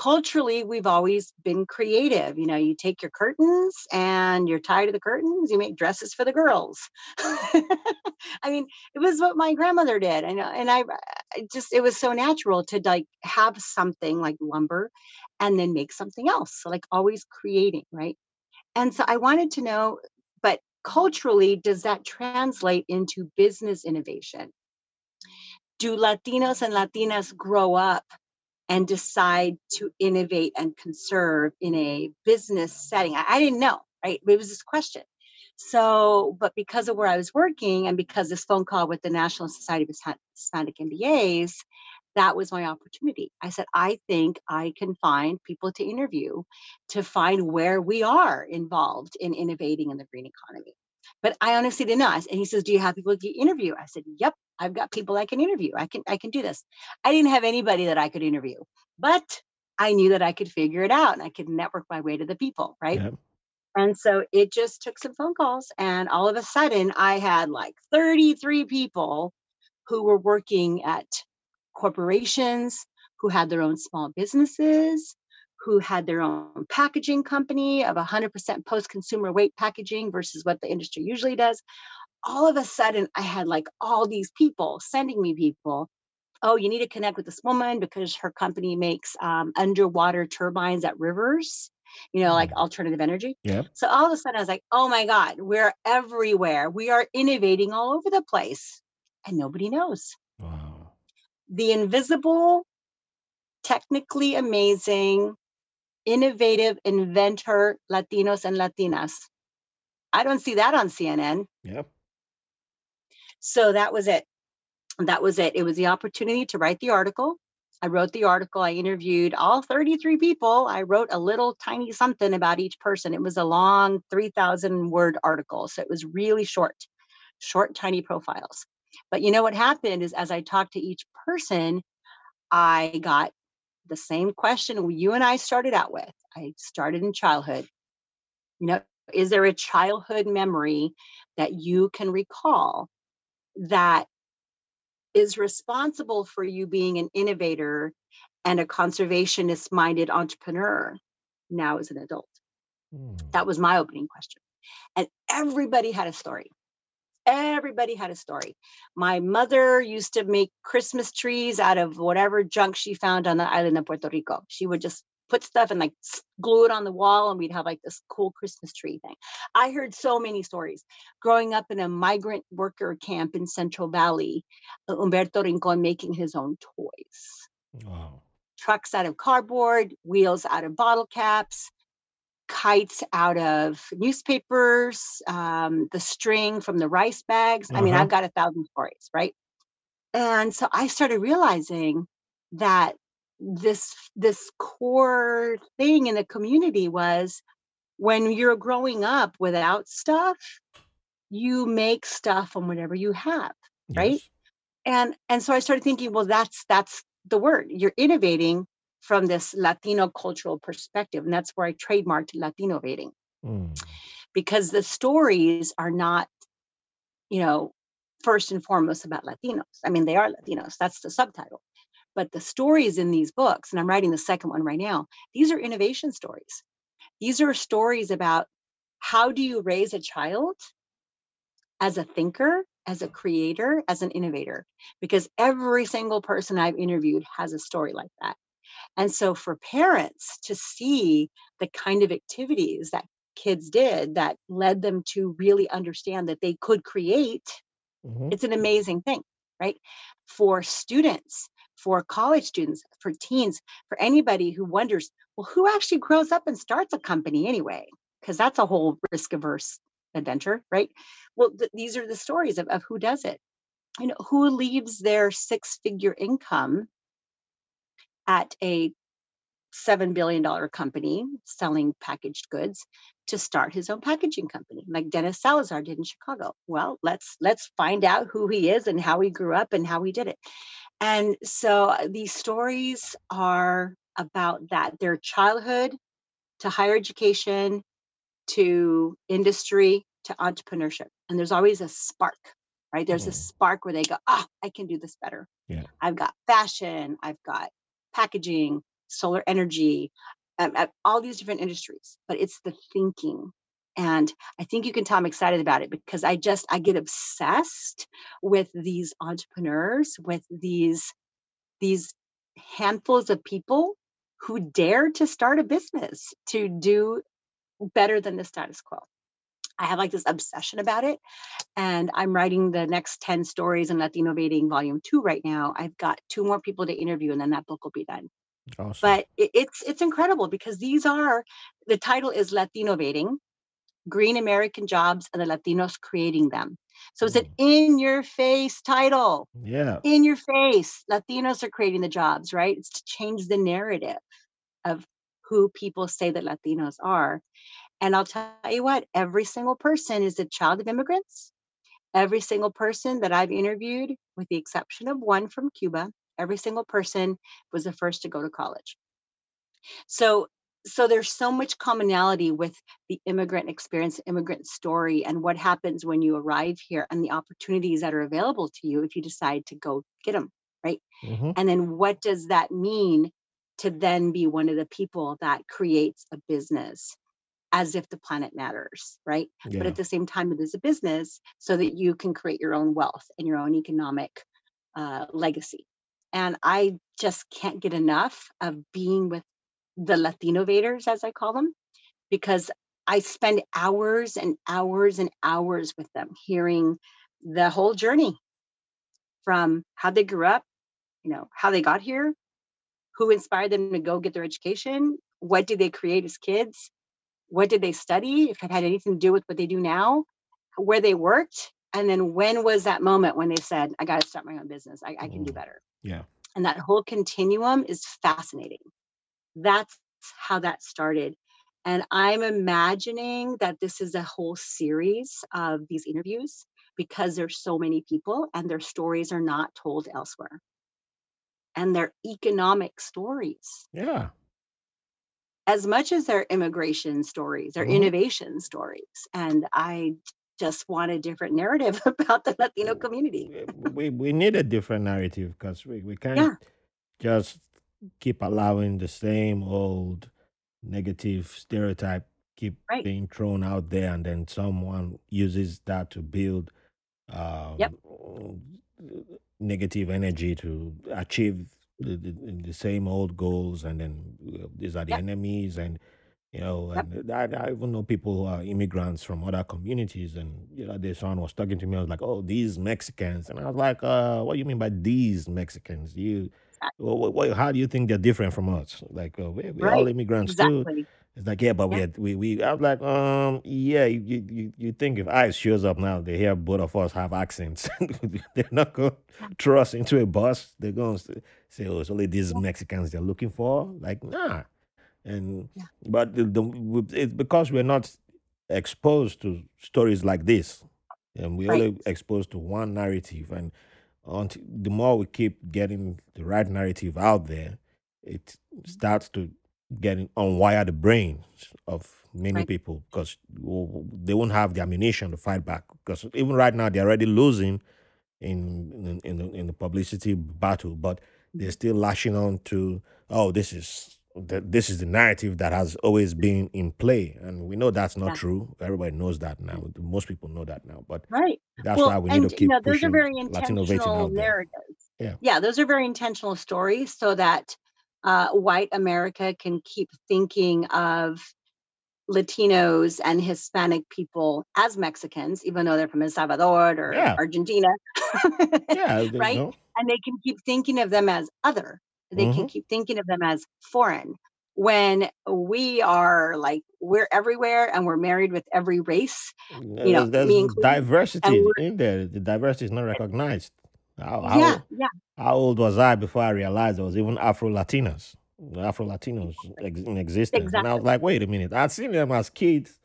Culturally, we've always been creative. You know, you take your curtains and you're tied to the curtains, you make dresses for the girls. [laughs] I mean, it was what my grandmother did. And, and I, just, it was so natural to like have something like lumber and then make something else. So, like always creating, right? And so I wanted to know, but culturally, does that translate into business innovation? Do Latinos and Latinas grow up and decide to innovate and conserve in a business setting? I, I didn't know. right? It was this question. So, but because of where I was working and because this phone call with the National Society of Hispanic MBAs, that was my opportunity. I said, I think I can find people to interview to find where we are involved in innovating in the green economy. But I honestly didn't know. And he says, Do you have people to interview? I said, Yep, I've got people I can interview. I can I can do this. I didn't have anybody that I could interview, but I knew that I could figure it out and I could network my way to the people, right? Yep. And so it just took some phone calls. And all of a sudden, I had like 33 people who were working at corporations, who had their own small businesses, who had their own packaging company of 100% post consumer weight packaging versus what the industry usually does. All of a sudden, I had like all these people sending me people. Oh, you need to connect with this woman because her company makes um, underwater turbines at rivers you know, like mm. alternative energy. Yeah. So all of a sudden I was like, oh my God, we're everywhere. We are innovating all over the place. And nobody knows. Wow. The invisible, technically amazing, innovative inventor Latinos and Latinas. I don't see that on CNN. Yeah. So that was it. That was it. It was the opportunity to write the article. I wrote the article. I interviewed all 33 people. I wrote a little tiny something about each person. It was a long 3,000 word article. So it was really short, short, tiny profiles. But you know what happened is as I talked to each person, I got the same question you and I started out with. I started in childhood. You know, is there a childhood memory that you can recall that is responsible for you being an innovator and a conservationist minded entrepreneur now as an adult? Mm. That was my opening question. And everybody had a story. Everybody had a story. My mother used to make Christmas trees out of whatever junk she found on the island of Puerto Rico. She would just put stuff and like glue it on the wall and we'd have like this cool Christmas tree thing. I heard so many stories. Growing up in a migrant worker camp in Central Valley, Humberto Rincon making his own toys. Wow. Trucks out of cardboard, wheels out of bottle caps, kites out of newspapers, um, the string from the rice bags. Uh-huh. I mean, uh-huh. I've got a thousand stories, right? And so I started realizing that this this core thing in the community was when you're growing up without stuff you make stuff from whatever you have right and and so i started thinking well that's that's the word you're innovating from this latino cultural perspective and that's where i trademarked latinnovating mm. because the stories are not you know first and foremost about latinos i mean they are latinos that's the subtitle but the stories in these books, and I'm writing the second one right now, these are innovation stories. These are stories about how do you raise a child as a thinker, as a creator, as an innovator? Because every single person I've interviewed has a story like that. And so for parents to see the kind of activities that kids did that led them to really understand that they could create, mm-hmm. it's an amazing thing, right? For students for college students, for teens, for anybody who wonders, well, who actually grows up and starts a company anyway? Because that's a whole risk averse adventure, right? Well, th- these are the stories of, of who does it. You know, who leaves their six figure income at a $7 billion company selling packaged goods to start his own packaging company like dennis salazar did in chicago well let's let's find out who he is and how he grew up and how he did it and so uh, these stories are about that their childhood to higher education to industry to entrepreneurship. And there's always a spark, right? There's a mm. spark where they go, ah, oh, I can do this better. Yeah. I've got fashion, I've got packaging, solar energy, um, all these different industries, but it's the thinking and i think you can tell i'm excited about it because i just i get obsessed with these entrepreneurs with these these handfuls of people who dare to start a business to do better than the status quo i have like this obsession about it and i'm writing the next 10 stories in Latino latinnovating volume 2 right now i've got two more people to interview and then that book will be done awesome. but it, it's it's incredible because these are the title is latinnovating green American jobs and the Latinos creating them. So it's an Mm. in your face title. Yeah. In your face. Latinos are creating the jobs, right? It's to change the narrative of who people say that Latinos are. And I'll tell you what, every single person is a child of immigrants. Every single person that I've interviewed, with the exception of one from Cuba, every single person was the first to go to college. So so there's so much commonality with the immigrant experience, immigrant story, and what happens when you arrive here and the opportunities that are available to you if you decide to go get them, right? hmm And then what does that mean to then be one of the people that creates a business as if the planet matters, right? But at the same time, it is a business so that you can create your own wealth and your own economic uh, legacy. And I just can't get enough of being with the Latinnovators, as I call them, because I spend hours and hours and hours with them, hearing the whole journey from how they grew up, you know, how they got here, who inspired them to go get their education, what did they create as kids, what did they study, if it had anything to do with what they do now, where they worked, and then when was that moment when they said, I got to start my own business, I, I can do Mm. better. Yeah. And that whole continuum is fascinating. That's how that started. And I'm imagining that this is a whole series of these interviews because there's so many people and their stories are not told elsewhere. And they're economic stories Yeah. As much as they're immigration stories, they're hmm innovation stories. And I just want a different narrative [laughs] about the Latino community. We we need a different narrative because we, we can't Yeah, just keep allowing the same old negative stereotype keep right. being thrown out there and then someone uses that to build Yep. um, negative energy to achieve the, the, the same old goals and then uh, these are the Yep. enemies and you know Yep. and I, I even know people who are immigrants from other communities and you know this one was talking to me i was like oh these mexicans and i was like uh what do you mean by these mexicans you what, what, how do you think they're different from us like uh, we, we're all Right. immigrants too Exactly. It's like, yeah, but we had, we we. I was like, um, yeah. You you you think if ICE shows up now, they hear both of us have accents, [laughs] they're not gonna throw us into a bus. They're going to say, oh, it's only these Mexicans they're looking for. Like, nah. And Yeah. but the, the it's because we're not exposed to stories like this, and we Right. only exposed to one narrative. And until the more we keep getting the right narrative out there, it starts to getting unwire the brains of many Right. people because they won't have the ammunition to fight back. Because even right now they're already losing in in in the, in the publicity battle, but they're still lashing on to oh this is the, this is the narrative that has always been in play, and we know that's not Yeah. true. Everybody knows that now. Mm. Most people know that now, but Right. that's why Well, we need to and you keep know, those are very intentional narratives. Yeah. Yeah, those are very intentional stories so that uh, white America can keep thinking of Latinos and Hispanic people as Mexicans, even though they're from El Salvador or Yeah, Argentina, yeah, right? know. And they can keep thinking of them as other. They can hmm keep thinking of them as foreign when we are like, we're everywhere and we're married with every race, you know, There's, there's me included. And diversity in there. The diversity is not recognized. How, how yeah, how old was I before I realized there was even Afro Latinos, Afro Latinos ex- in existence? And I was like, wait a minute, I'd seen them as kids,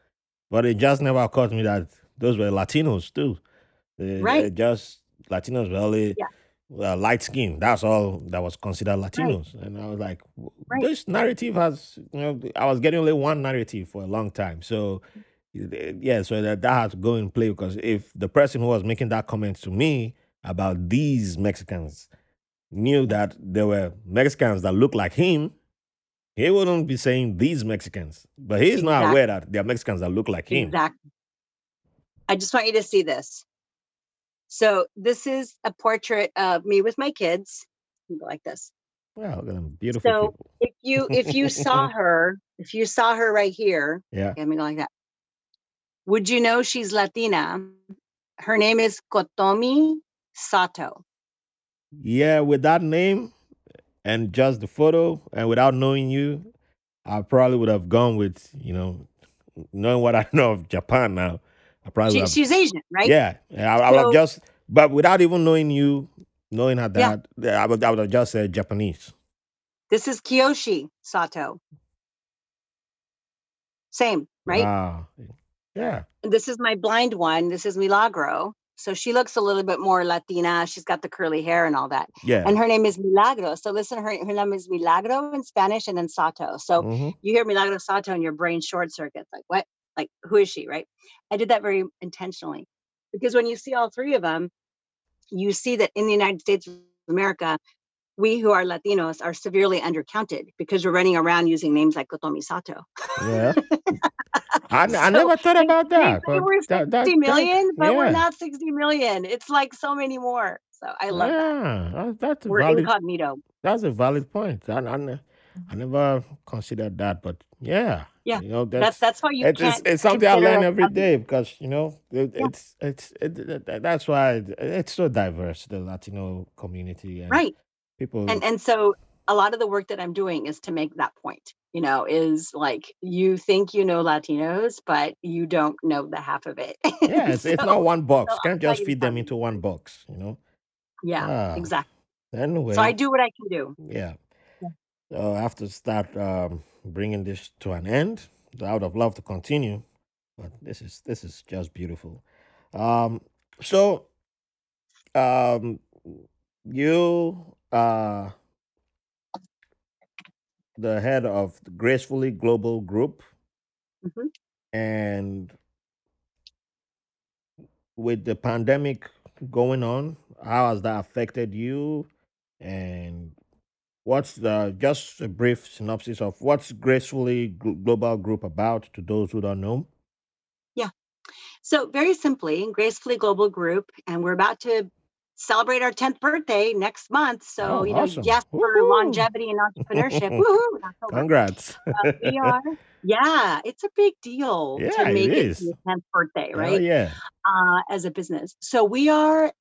but it just never occurred to me that those were Latinos too. They, Right. just Latinos were only Yeah, uh, light skin. That's all that was considered right, Latinos. And I was like, right. this narrative has, you know, I was getting only one narrative for a long time. So, yeah, so that, that had to go in play because if the person who was making that comment to me about these Mexicans knew that there were Mexicans that looked like him, he wouldn't be saying these Mexicans. But he's not aware that there are Mexicans that look like him. Exactly. I just want you to see this. So this is a portrait of me with my kids. Go like this. Wow, look at them beautiful So people. if you if you saw [laughs] her, if you saw her right here, yeah. let me go like that. Would you know she's Latina? Her name is Kotomi Sato. Yeah, with that name and just the photo and without knowing you, I probably would have gone with, you know, knowing what I [laughs] know of Japan now, I probably She, would have. she's Asian, right? Yeah, I, I would have just, but without even knowing you, knowing her yeah, I would, I would have just said Japanese. this is Kiyoshi Sato. Same, right? Wow. Yeah. This is my blind one. This is Milagro. So she looks a little bit more Latina. She's got the curly hair and all that. Yeah. And her name is Milagro. So listen, her, her name is Milagro in Spanish and then Sato. So hmm you hear Milagro Sato and your brain short circuits. Like, what? Like, who is she? Right. I did that very intentionally because when you see all three of them, you see that in the United States of America, we who are Latinos are severely undercounted because we're running around using names like Kotomi Sato. Yeah. [laughs] I, I never thought about that, we're that, 60 that, that, million, but we're not 60 million. It's like so many more. So I love that. Yeah. That, that's a We're valid, incognito. that's a valid point. I, I, I mm-hmm. never considered that, but yeah, Yeah. you know, That's that's, that's why you it's, it's, can't it's something I learn every day because, you know, it, Yeah. it's, it's, it, that's why it- it's so diverse, the Latino community and Right. People. and and so a lot of the work that i'm doing is to make that point you know is like you think you know latinos but you don't know the half of it Yeah, it's, [laughs] it's not one box. so can't just feed them into one box, you know? yeah Ah, exactly so i do what i can do yeah. Yeah. So I have to start um, bringing this to an end. I would have loved to continue, but this is this is just beautiful. Um, so um, you are the head of the Gracefully Global Group, Mhm. and with the pandemic going on, how has that affected you? And what's the just a brief synopsis of what's Gracefully Gl- Global Group about to those who don't know? yeah so very simply gracefully global group and we're about to celebrate our 10th birthday next month so Oh, you know awesome! yes for Woohoo! longevity and entrepreneurship [laughs] woohoo Congrats! [laughs] uh, we are [laughs] yeah it's a big deal to yeah, it make it to your 10th birthday Hell right yeah! uh, as a business. So we are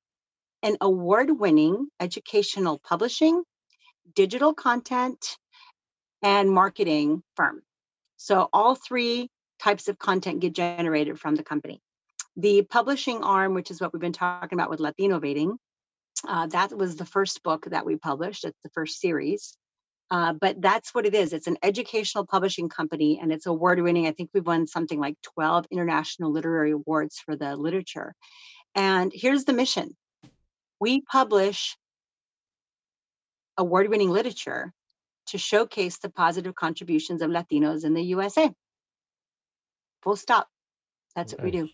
an award-winning educational publishing, digital content, and marketing firm. So all three types of content get generated from the company. The publishing arm, which is what we've been talking about with Latinnovating, uh, that was the first book that we published. It's the first series. Uh, but that's what it is. It's an educational publishing company and it's award winning. I think we've won something like 12 international literary awards for the literature. And here's the mission we publish award winning literature to showcase the positive contributions of Latinos in the USA. Full stop. That's what we do.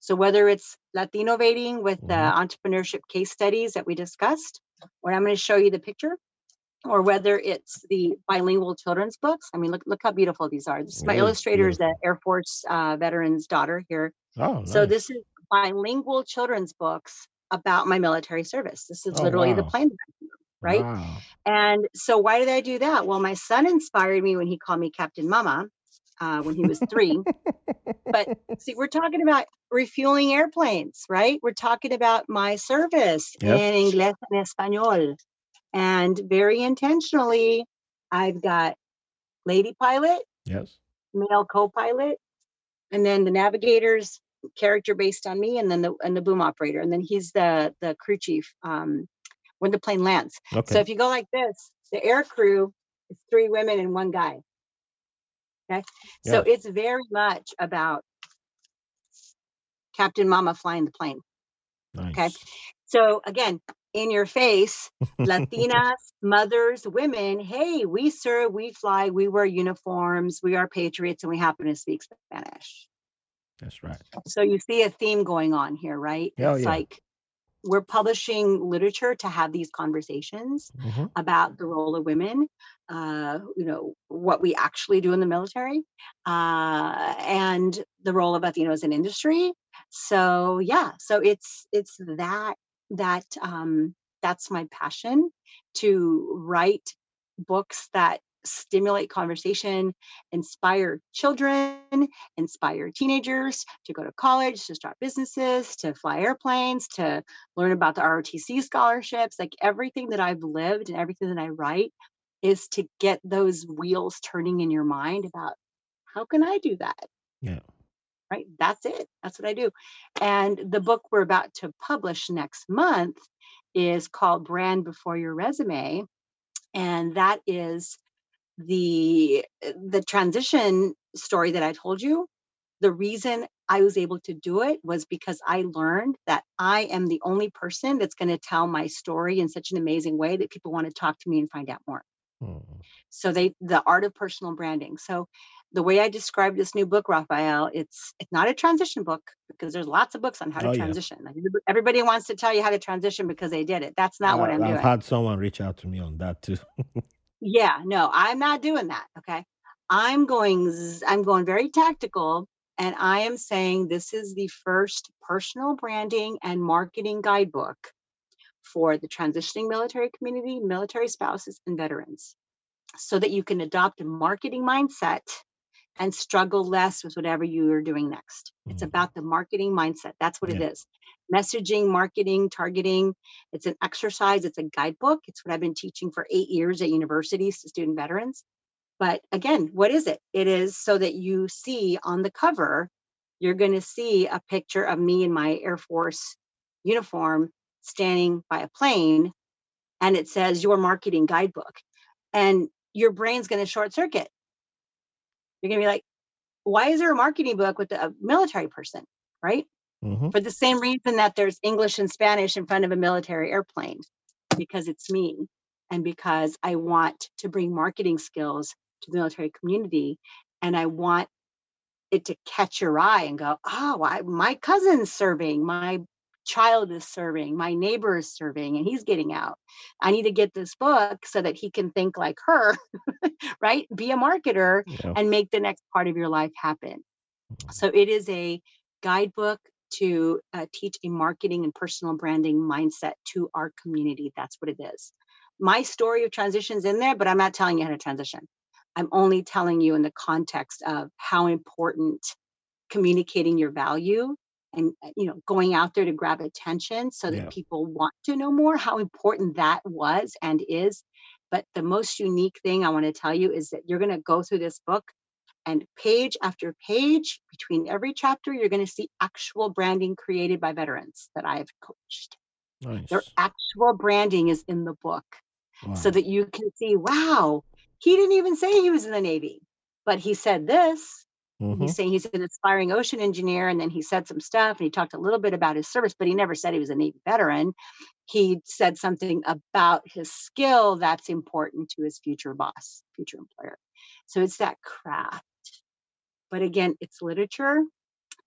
Nice. So whether it's Latinnovating with the hmm entrepreneurship case studies that we discussed, where I'm going to show you the picture, or whether it's the bilingual children's books. I mean, look look how beautiful these are. This is my is illustrator is the. Air Force uh, veteran's daughter here. Oh, So this is bilingual children's books about my military service. This is Oh, literally the wow. plane, right? Wow. And so why did I do that? Well, my son inspired me when he called me Captain Mama uh, when he was three. But [laughs] see, we're talking about refueling airplanes, right? We're talking about my service Yes. in Inglés and Español. And very intentionally, I've got lady pilot, Yes. male co-pilot, and then the navigator's character based on me, and then the and the boom operator, and then he's the the crew chief um, when the plane lands. So if you go like this, the air crew is three women and one guy. Okay, so it's very much about Captain Mama flying the plane. Okay, so again, in your face, [laughs] Latinas, mothers, women, hey, we serve, we fly, we wear uniforms, we are patriots, and we happen to speak Spanish. That's right. So you see a theme going on here, right? It's yeah. like we're publishing literature to have these conversations hmm about the role of women, uh, you know, what we actually do in the military, uh, and the role of Latinos in industry. So yeah, so it's it's that that um, that's my passion to write books that stimulate conversation, inspire children, inspire teenagers to go to college, to start businesses, to fly airplanes, to learn about the ROTC scholarships, like everything that I've lived and everything that I write is to get those wheels turning in your mind about how can I do that? Yeah. right? That's it. That's what I do. And the book we're about to publish next month is called Brand Before Your Resume. And that is the the transition story that I told you. The reason I was able to do it was because I learned that I am the only person that's going to tell my story in such an amazing way that people want to talk to me and find out more. Mm. So they the art of personal branding. So the way I describe this new book, Raphael, it's it's not a transition book because there's lots of books on how to Oh yeah. transition. Like everybody wants to tell you how to transition because they did it. That's not what I'm I've doing. had someone reach out to me on that too. [laughs] Yeah, no, I'm not doing that. Okay. I'm going i'm going very tactical and I am saying this is the first personal branding and marketing guidebook for the transitioning military community, military spouses and veterans so that you can adopt a marketing mindset and struggle less with whatever you are doing next. It's Mhm. about the marketing mindset. That's what it Yeah. is. Messaging, marketing, targeting. It's an exercise, it's a guidebook. It's what I've been teaching for eight years at universities to student veterans. But again, what is it? It is so that you see on the cover, you're going to see a picture of me in my Air Force uniform standing by a plane, and it says your marketing guidebook. And your brain's going to short circuit. You're going to be like, why is there a marketing book with a military person? Right? hmm For the same reason that there's English and Spanish in front of a military airplane, because it's me and because I want to bring marketing skills to the military community. And I want it to catch your eye and go, oh, I, my cousin's serving, my child is serving, my neighbor is serving, and he's getting out. I need to get this book so that he can think like her, [laughs] right? Be a marketer Yeah. and make the next part of your life happen. Mhm. So it is a guidebook to uh, teach a marketing and personal branding mindset to our community. That's what it is. My story of transitions in there, but I'm not telling you how to transition. I'm only telling you in the context of how important communicating your value and uh, you know going out there to grab attention so that Yeah. people want to know more how important that was and is. But the most unique thing i want to tell you is that you're going to go through this book and page after page between every chapter you're going to see actual branding created by veterans that i've coached. Their actual branding is in the book so that you can see wow he didn't even say he was in the navy but he said this and hmm he's saying he's an aspiring ocean engineer and then he said some stuff and he talked a little bit about his service but he never said he was a navy veteran. He said something about his skill that's important to his future boss future employer. So it's that craft. But again it's literature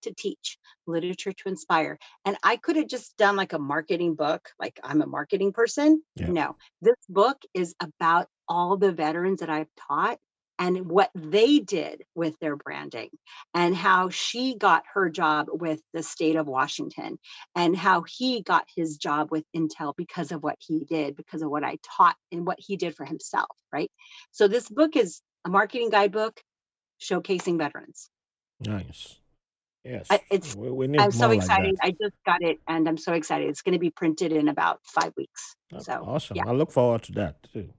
to teach literature to inspire. And i could have just done like a marketing book like i'm a marketing person. Yeah. no. This book is about all the veterans that i've taught and what they did with their branding and how she got her job with the state of washington and how he got his job with intel because of what he did because of what i taught and what he did for himself right so this book is a marketing guidebook showcasing veterans Nice. Yes. I, it's We, we I'm so more like excited. I just got it and I'm so excited. It's going to be printed in about five weeks. Oh, So, awesome. yeah. I look forward to that too.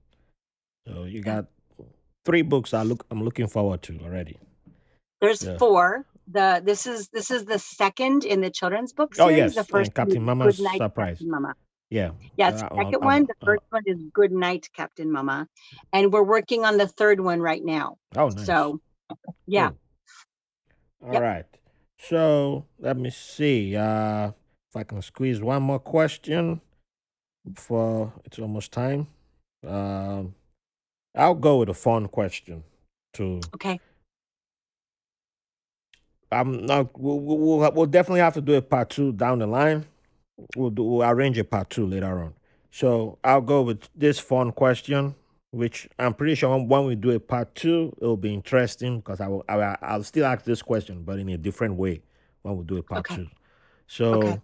So you got three books I look I'm looking forward to already. There's Yeah. four. The this is this is the second in the children's book Oh series. yes, The first one Captain Mama's Good Night, Surprise. Captain Mama. Yeah. Yeah, Uh, the 2nd I'm, one. The uh, first one is Good Night, Captain Mama, and we're working on the third one right now. oh nice. So, yeah, Cool. All Yep. right. So let me see. Uh if I can squeeze one more question before it's almost time. Um I'll go with a fun question to okay, I'm not we'll, we'll, we'll definitely have to do a part two down the line. We'll do we'll arrange a part two later on. So I'll go with this fun question, which I'm pretty sure when, when we do a part two, it'll be interesting because I will I will, I'll still ask this question, but in a different way when we do a part okay, two. So okay.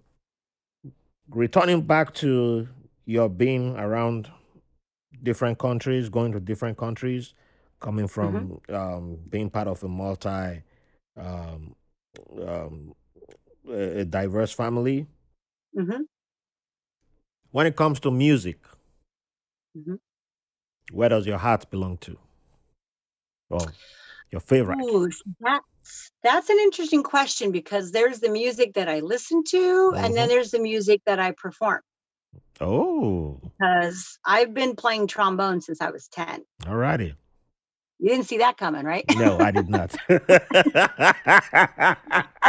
returning back to your being around different countries, going to different countries, coming hmm from um, being part of a multi um, um, a diverse family. hmm When it comes to music, hmm where does your heart belong to? Oh, your favorite? Ooh, that's that's an interesting question because there's the music that I listen to, and then hmm there's the music that I perform. Oh, Because I've been playing trombone since I was 10. alrighty. You didn't see that coming, right? No, I did not. [laughs] I'm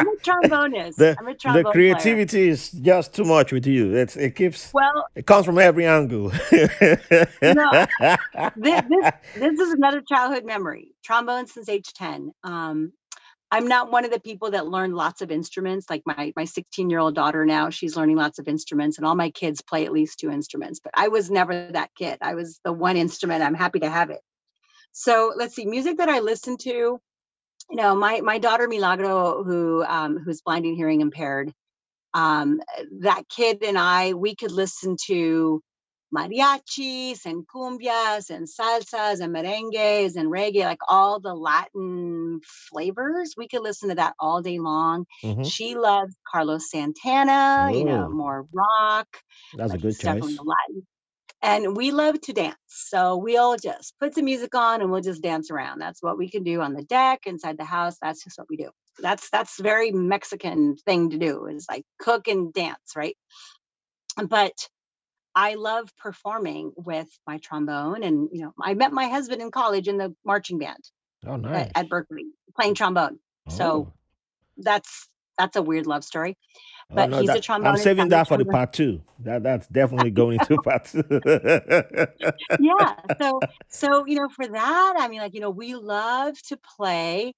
a trombonist. the I'm a the trombone player. creativity is just too much with you. It's it keeps Well, it comes from every angle. no, this, this [laughs] this is another childhood memory. Trombone since age 10. Um, I'm not one of the people that learned lots of instruments. Like my my 16 year old daughter now, she's learning lots of instruments, and all my kids play at least two instruments. But I was never that kid. I was the one instrument. I'm happy to have it. So let's see, music that I listen to. You know, my my daughter Milagro, who um, who's blind and hearing impaired, um, that kid and I, we could listen to mariachis and cumbias and salsas and merengues and reggae, like all the Latin flavors. We could listen to that all day long. hmm She loves Carlos Santana, you know, more rock, that's a good choice. And we love to dance. So we'll just put the music on and we'll just dance around. That's what we can do on the deck, inside the house. That's just what we do. That's that's very Mexican thing to do is like cook and dance, right? But I love performing with my trombone. And, you know, I met my husband in college in the marching band Oh, at, at. Berkeley playing trombone. So Oh, that's that's a weird love story. oh But no, he's a trombone. I'm saving that for the part two. That that's definitely [laughs] going into part two. Yeah. So [laughs] so you know, for that, I mean, like, you know, we love to play.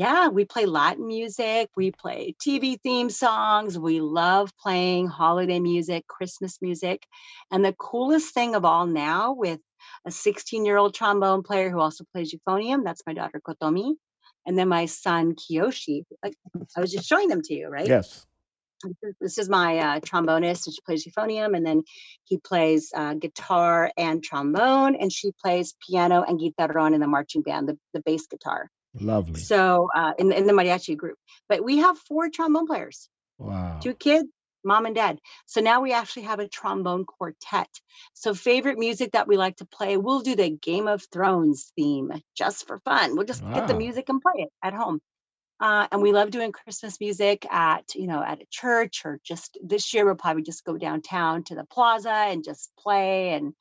Yeah, we play Latin music, we play TV theme songs, we love playing holiday music, Christmas music. And the coolest thing of all now with a 16-year-old trombone player who also plays euphonium, that's my daughter Kotomi, and then my son Kiyoshi. Like I was just showing them to you, right? yes, This is my uh, trombonist, and she plays euphonium, and then he plays uh, guitar and trombone, and she plays piano and guitarrón in the marching band, the, the bass guitar. Lovely. So uh, in the- in the mariachi group, but we have four trombone players, Wow. two kids, mom and dad. So now we actually have a trombone quartet. So favorite music that we like to play, we'll do the Game of Thrones theme just for fun. We'll just get the music and play it at home. Uh, and we love doing Christmas music at, you know, at a church or just this year we'll probably just go downtown to the plaza and just play and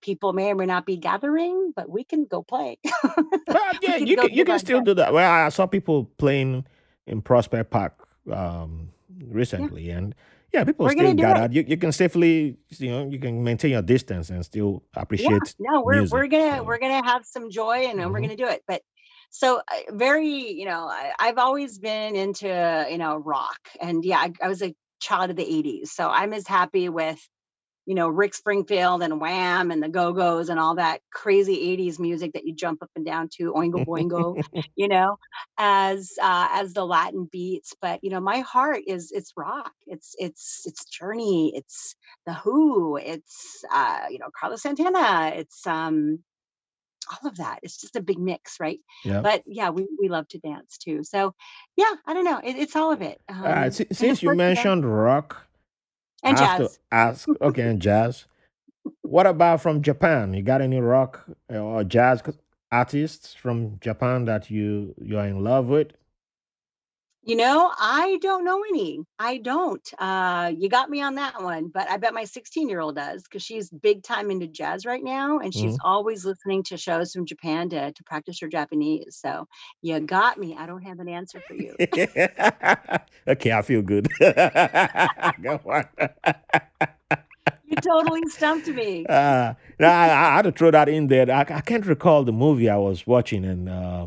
people may or may not be gathering, but we can go play. [laughs] Well, yeah, can you can you can still do that. Well, I saw people playing in Prospect Park um, Yeah, recently, and yeah, people we're still gonna do it. gather. You you can safely, you know, you can maintain your distance and still appreciate. Yeah, no, we're music. we're gonna So, we're gonna have some joy and then we're gonna do it. But so very, you know, I, I've always been into, you know, rock. And yeah, I, I was a child of the 80s. So I'm as happy with you know, Rick Springfield and Wham and the Go Go's and all that crazy 80s music that you jump up and down to, Oingo Boingo, [laughs] you know, as uh, as the Latin beats. But you know, my heart is it's rock. It's it's it's Journey. It's the Who. It's uh, you know Carlos Santana. It's um all of that. It's just a big mix, right? yeah. But yeah, we we love to dance too. So yeah, I don't know. It, it's all of it. Um, of Since you course, you know, mentioned rock, and have to jazz. ask. Okay, and jazz. What about from Japan? You got any rock uh, or jazz artists from Japan that you you are in love with? You know, I don't know any. I don't. Uh, you got me on that one, but I bet my 16 year old does because she's big time into jazz right now, and she's hmm always listening to shows from Japan to to practice her Japanese. So you got me. I don't have an answer for you. [laughs] okay, I feel good. [laughs] Go on. [laughs] You totally stumped me. Uh, no, I, I had to throw that in there. I, I can't recall the movie I was watching, and uh,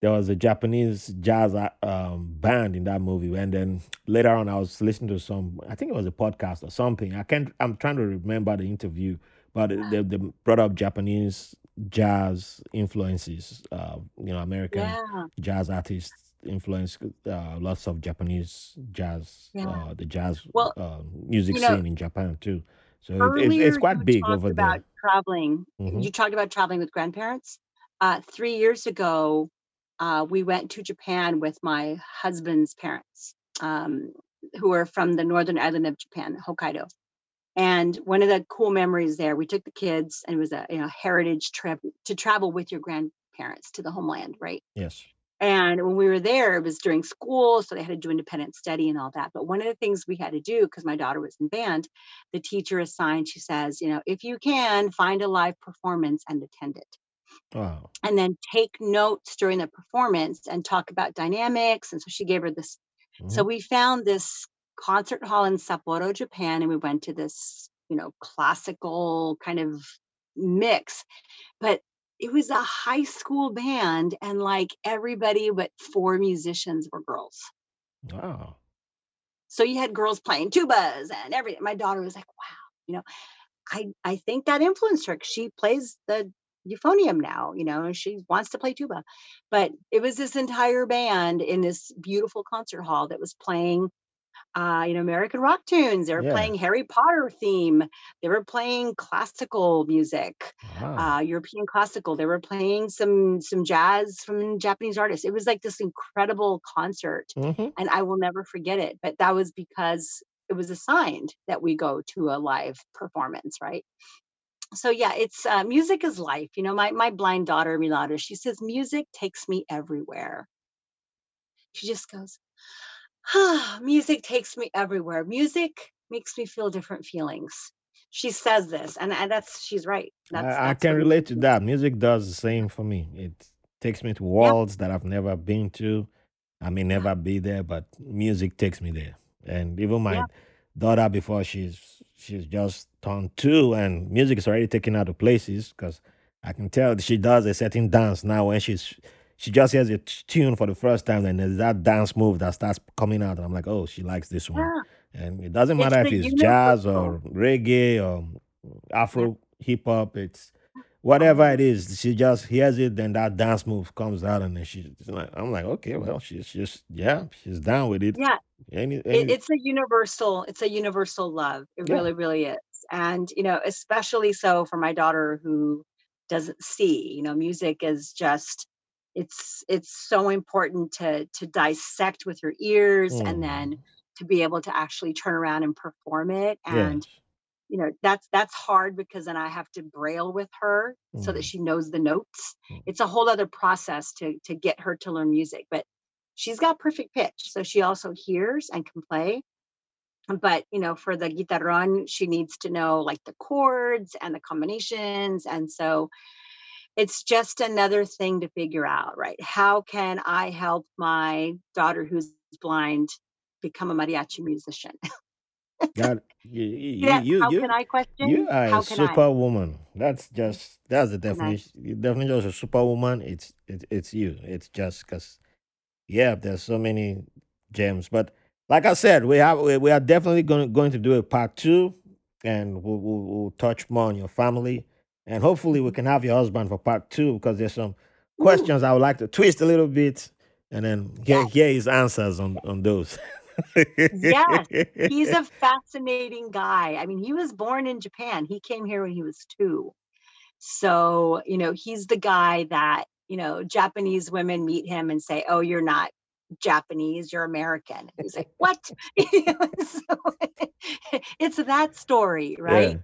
there was a Japanese jazz uh, um, band in that movie. And then later on, I was listening to some. I think it was a podcast or something. I can't. I'm trying to remember the interview, but they, they brought up Japanese jazz influences. Uh, you know, American Yeah, jazz artists influence uh, lots of Japanese jazz, yeah. uh, the jazz Well, uh, music you know, scene in Japan too. So it, it's it's quite you big talked over about there. traveling. hmm You talked about traveling with grandparents. Uh, three years ago, uh, we went to Japan with my husband's parents, um, who are from the northern island of Japan, Hokkaido. And one of the cool memories there, we took the kids, and it was a you know heritage trip to travel with your grandparents to the homeland, right? Yes. And when we were there, it was during school, so they had to do independent study and all that. But one of the things we had to do, because my daughter was in band, the teacher assigned, she says, you know, if you can, find a live performance and attend it. Wow. And then take notes during the performance and talk about dynamics. And so she gave her this. So hmm we found this concert hall in Sapporo, Japan, and we went to this, you know, classical kind of mix. But it was a high school band, and like everybody but four musicians were girls. Wow. So you had girls playing tubas and everything. My daughter was like, wow, you know, I I think that influenced her. she plays the euphonium now, you know, and she wants to play tuba. But it was this entire band in this beautiful concert hall that was playing uh, you know, American rock tunes. They were Yeah. playing Harry Potter theme. They were playing classical music, Wow. uh, European classical. They were playing some some jazz from Japanese artists. It was like this incredible concert, hmm and I will never forget it. But that was because it was assigned that we go to a live performance, right? So yeah, it's uh, music is life. You know, my my blind daughter Milagro, she says music takes me everywhere. She just goes, Ah, music takes me everywhere. Music makes me feel different feelings. She says this, and, and that's she's right. That's I, I can relate to that. Music does the same for me. It takes me to Yeah, worlds that I've never been to. I may never be there, but music takes me there. And even my yeah. Daughter, before she's she's just turned two, and music is already taking her to places because I can tell she does a certain dance now when she's she just hears a tune for the first time, and there's that dance move that starts coming out, and I'm like, oh, she likes this one. yeah. And it doesn't It's matter if it's jazz or reggae or Yeah. Afro hip hop. It's Oh whatever it is. She just hears it, then that dance move comes out, and then she's like, I'm like, okay, well, she's just yeah, she's down with it. Yeah. Any It, it's a universal, it's a universal love. It yeah. really, really is. And you know, especially so for my daughter who doesn't see, you know, music is just it's it's so important to to dissect with your ears and then Mm, to be able to actually turn around and perform it yes. and you know that's that's hard because then i have to braille with her so that Mm, she knows the notes mm. it's a whole other process to to get her to learn music but she's got perfect pitch so she also hears and can play but you know for the guitarron she needs to know like the chords and the combinations and so it's just another thing to figure out right how can i help my daughter who's blind become a mariachi musician God, [laughs] you you yeah you how can you i you are how can i superwoman. That's just that's the definition. You're definitely just a superwoman. It's it's it's you. It's just because yeah, there's so many gems. But like I said, we have we, we are definitely going going to do a part two, and we'll, we'll we'll touch more on your family, and hopefully we can have your husband for part two because there's some Ooh, questions I would like to twist a little bit, and then hear yes hear his answers on on those. yeah, [laughs] he's a fascinating guy. I mean, he was born in Japan. He came here when he was 2. So, you know, he's the guy that, you know, Japanese women meet him and say, "Oh, you're not Japanese, you're American." And he's like, [laughs] "What?" [laughs] So [laughs] it's that story, right?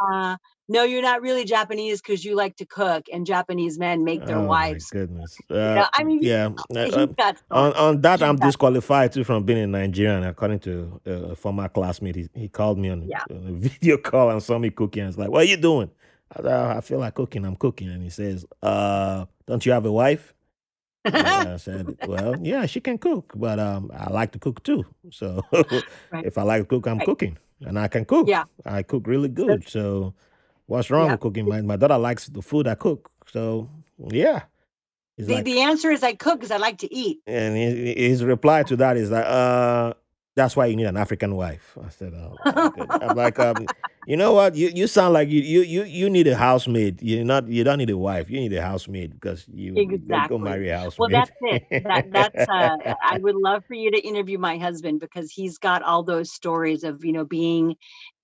yeah. Uh, "No, you're not really Japanese because you like to cook, and Japanese men make their Oh my wives" goodness. you Uh, know, I mean, yeah. uh, got on on that, I'm disqualified too from being a Nigerian. According to uh, a former classmate, he, he called me on yeah. a, on a video call and saw me cooking. I was like, "What are you doing?" I, "Oh, I feel like cooking. I'm cooking. And he says, "Uh, don't you have a wife?" [laughs] I, I said, "Well, yeah, she can cook, but um, I like to cook too. So Right, if I like to cook, I'm right. cooking, and I can cook. Yeah, I cook really good. So what's wrong yeah. with cooking? My my daughter likes the food I cook. So yeah." He's The like, the answer is I cook because I like to eat. and his, reply to that is like, uh, that's why you need an African wife. I said, oh. I'm like, um, you know what? You you sound like you you you you need a housemaid. You're not you don't need a wife. You need a housemaid because you you go marry a housemaid. Well, that's it. That that's uh I would love for you to interview my husband because he's got all those stories of, you know, being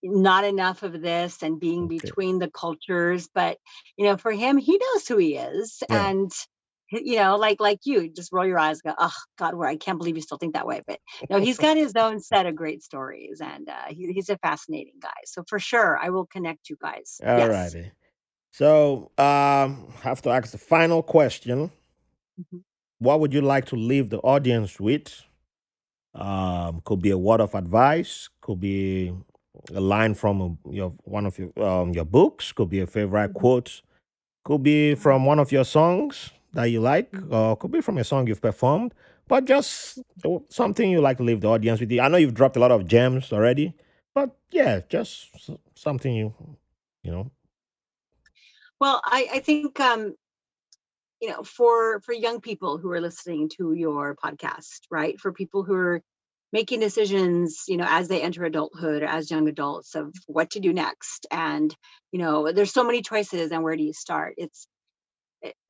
not enough of this and being okay. between the cultures, but you know, for him, he knows who he is Yeah. and [laughs] you know, like like you, just roll your eyes, and go, oh God, where I can't believe you still think that way. But no, he's [laughs] got his own set of great stories, and uh, he, he's a fascinating guy. So for sure, I will connect you guys. All Yes. righty. So, um, have to ask the final question. Mhm. What would you like to leave the audience with? Um, could be a word of advice, could be a line from a- your one of your um, your books, could be a favorite Mhm. quote, could be from one of your songs that you like, or could be from a song you've performed, but just uh, something you like to leave the audience with. I know you've dropped a lot of gems already, but yeah, just something you you know. Well, I, I think um, you know, for for young people who are listening to your podcast, right? For people who are making decisions, you know, as they enter adulthood or as young adults of what to do next. And, you know, there's so many choices and where do you start? It's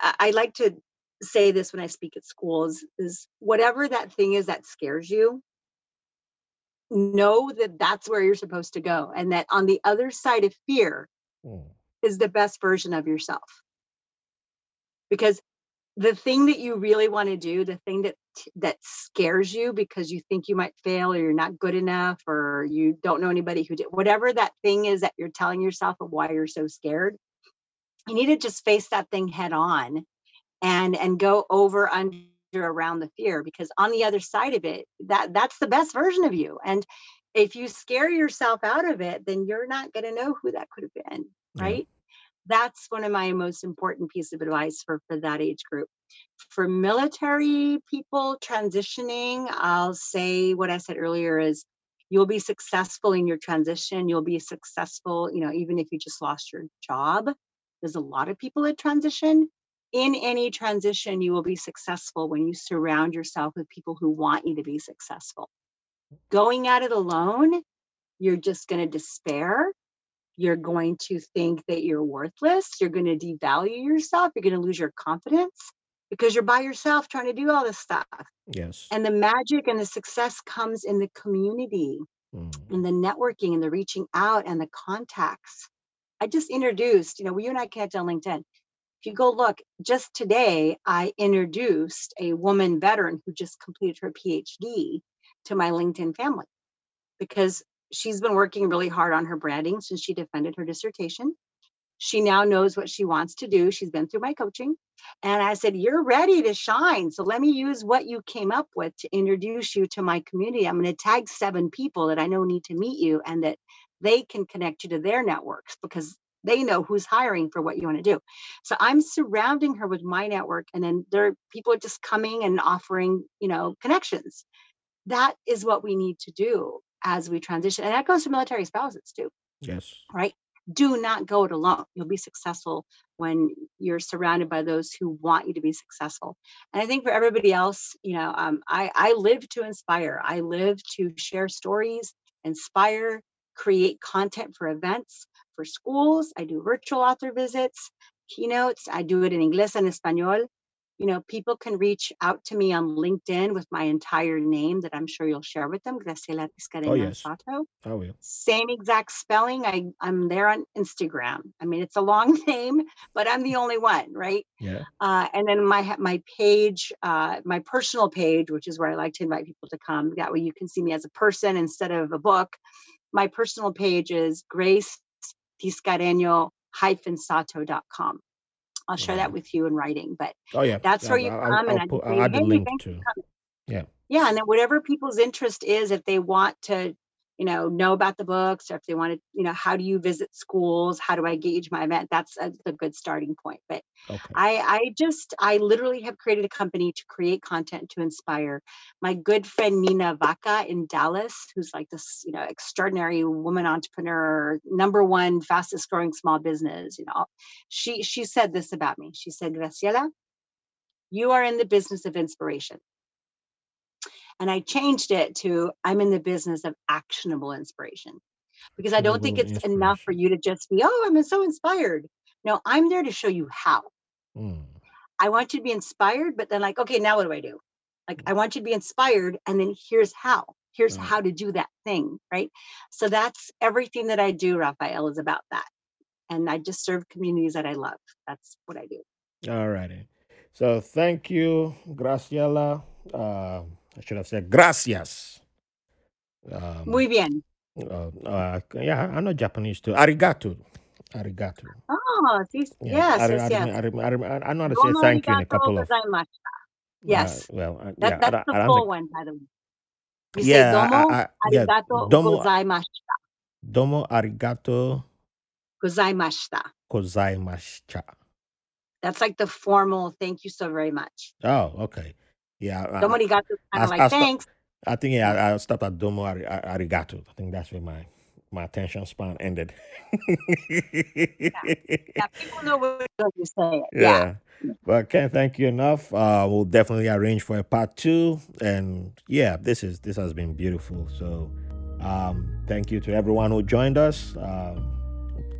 I, I like to say this when I speak at schools is whatever that thing is that scares you, know that that's where you're supposed to go and that on the other side of fear Mm, is the best version of yourself. Because the thing that you really want to do the thing that that scares you because you think you might fail or you're not good enough or you don't know anybody who did whatever that thing is that you're telling yourself of why you're so scared you need to just face that thing head on and and go over under around the fear because on the other side of it that that's the best version of you. And if you scare yourself out of it then you're not going to know who that could have been yeah. right? That's one of my most important piece of advice for for that age group. For military people transitioning i'll say what i said earlier is you'll be successful in your transition. You'll be successful you know even if you just lost your job there's a lot of people that transition in any transition you will be successful when you surround yourself with people who want you to be successful going at it alone you're just going to despair you're going to think that you're worthless. You're going to devalue yourself. You're going to lose your confidence because you're by yourself trying to do all this stuff. Yes. And the magic and the success comes in the community, Mm, in the networking and the reaching out and the contacts. I just introduced, you know, you and I connected on LinkedIn. If you go look, just today, I introduced a woman veteran who just completed her PhD to my LinkedIn family because she's been working really hard on her branding since she defended her dissertation. She now knows what she wants to do. She's been through my coaching. And I said, You're ready to shine. So let me use what you came up with to introduce you to my community. I'm going to tag seven people that I know need to meet you and that they can connect you to their networks because they know who's hiring for what you want to do. So I'm surrounding her with my network. And then there people are just coming and offering, you know, connections that is what we need to do as we transition. And that goes to military spouses too, yes. right? Do not go it alone. You'll be successful when you're surrounded by those who want you to be successful. And I think for everybody else, you know, um, I, I live to inspire. I live to share stories, inspire, create content for events, for schools. I do virtual author visits, keynotes. I do it in English and Español you know, people can reach out to me on LinkedIn with my entire name that I'm sure you'll share with them, Graciela Oh yes. Sato. I will. Same exact spelling. I, I'm there on Instagram. I mean, it's a long [laughs] name, but I'm the only one, right? Yeah. Uh, and then my my page, uh, my personal page, which is where I like to invite people to come. That way you can see me as a person instead of a book. My personal page is Grace Tiscareño sato.com. I'll share that with you in writing, but Oh yeah. that's where I'll, you I'll, come and I'll just I'll say, add the link thanks to. Yeah. Yeah, and then whatever people's interest is, if they want to, you know, know about the books, or if they want to, you know, how do you visit schools? How do I gauge my event? That's a, a good starting point. But Okay. I, I just, I literally have created a company to create content to inspire. My good friend Nina Vaca in Dallas, who's like this, you know, extraordinary woman entrepreneur, number one fastest growing small business. You know, she she said this about me. She said, Graciela, you are in the business of inspiration. And I changed it to I'm in the business of actionable inspiration because I don't think it's enough for you to just be, oh, I'm so inspired. No, I'm there to show you how. Mm. I want you to be inspired, but then, like, okay, now what do I do? Like, I want you to be inspired, and then here's how. Here's Right. how to do that thing, right? So that's everything that I do, Raphael, is about that. And I just serve communities that I love. That's what I do. All righty. So thank you, Graciela. Uh, I should have said gracias. Um, Muy bien. uh, uh, yeah, I know Japanese too. Arigato. Arigato. Oh, Yeah, yes, I, yes, yes. I, know how to say thank you in a arigato couple of. gozaimasu. Uh, Yes, well, uh, that yeah, I that's don't, the I don't full think. one, by the way. You say Yeah, domo I, I, yeah. arigato Domo, gozaimashita. domo arigato Gozaimashita. gozaimashita. That's like the formal thank you so very much. Oh, okay. Yeah, I, arigato is I, kind of I like sto- thanks. I think yeah, I, I stopped at domo ari, ari- arigato. I think that's where my my attention span ended. Yeah, people know what you say it. [laughs] Yeah. Yeah. But can't thank you enough. Uh, we'll definitely arrange for a part two. And yeah, this is this has been beautiful. So um, thank you to everyone who joined us. Um,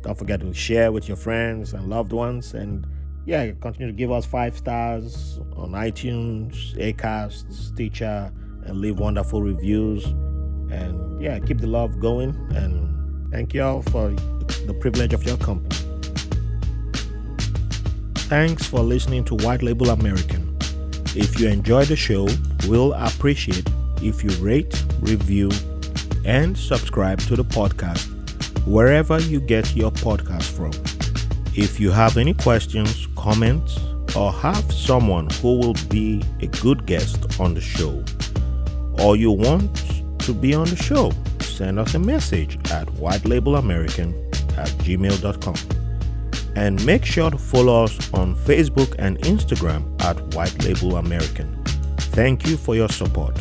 don't forget to share with your friends and loved ones. And yeah, continue to give us five stars on iTunes, Acast, Stitcher, and leave wonderful reviews. And yeah, keep the love going. And thank you all for the privilege of your company. Thanks for listening to White Label American. If you enjoy the show, we'll appreciate if you rate, review, and subscribe to the podcast wherever you get your podcast from. If you have any questions, comments, or have someone who will be a good guest on the show, or you want to be on the show, send us a message at whitelabelamerican at gmail.com. And make sure to follow us on Facebook and Instagram at White Label American. Thank you for your support.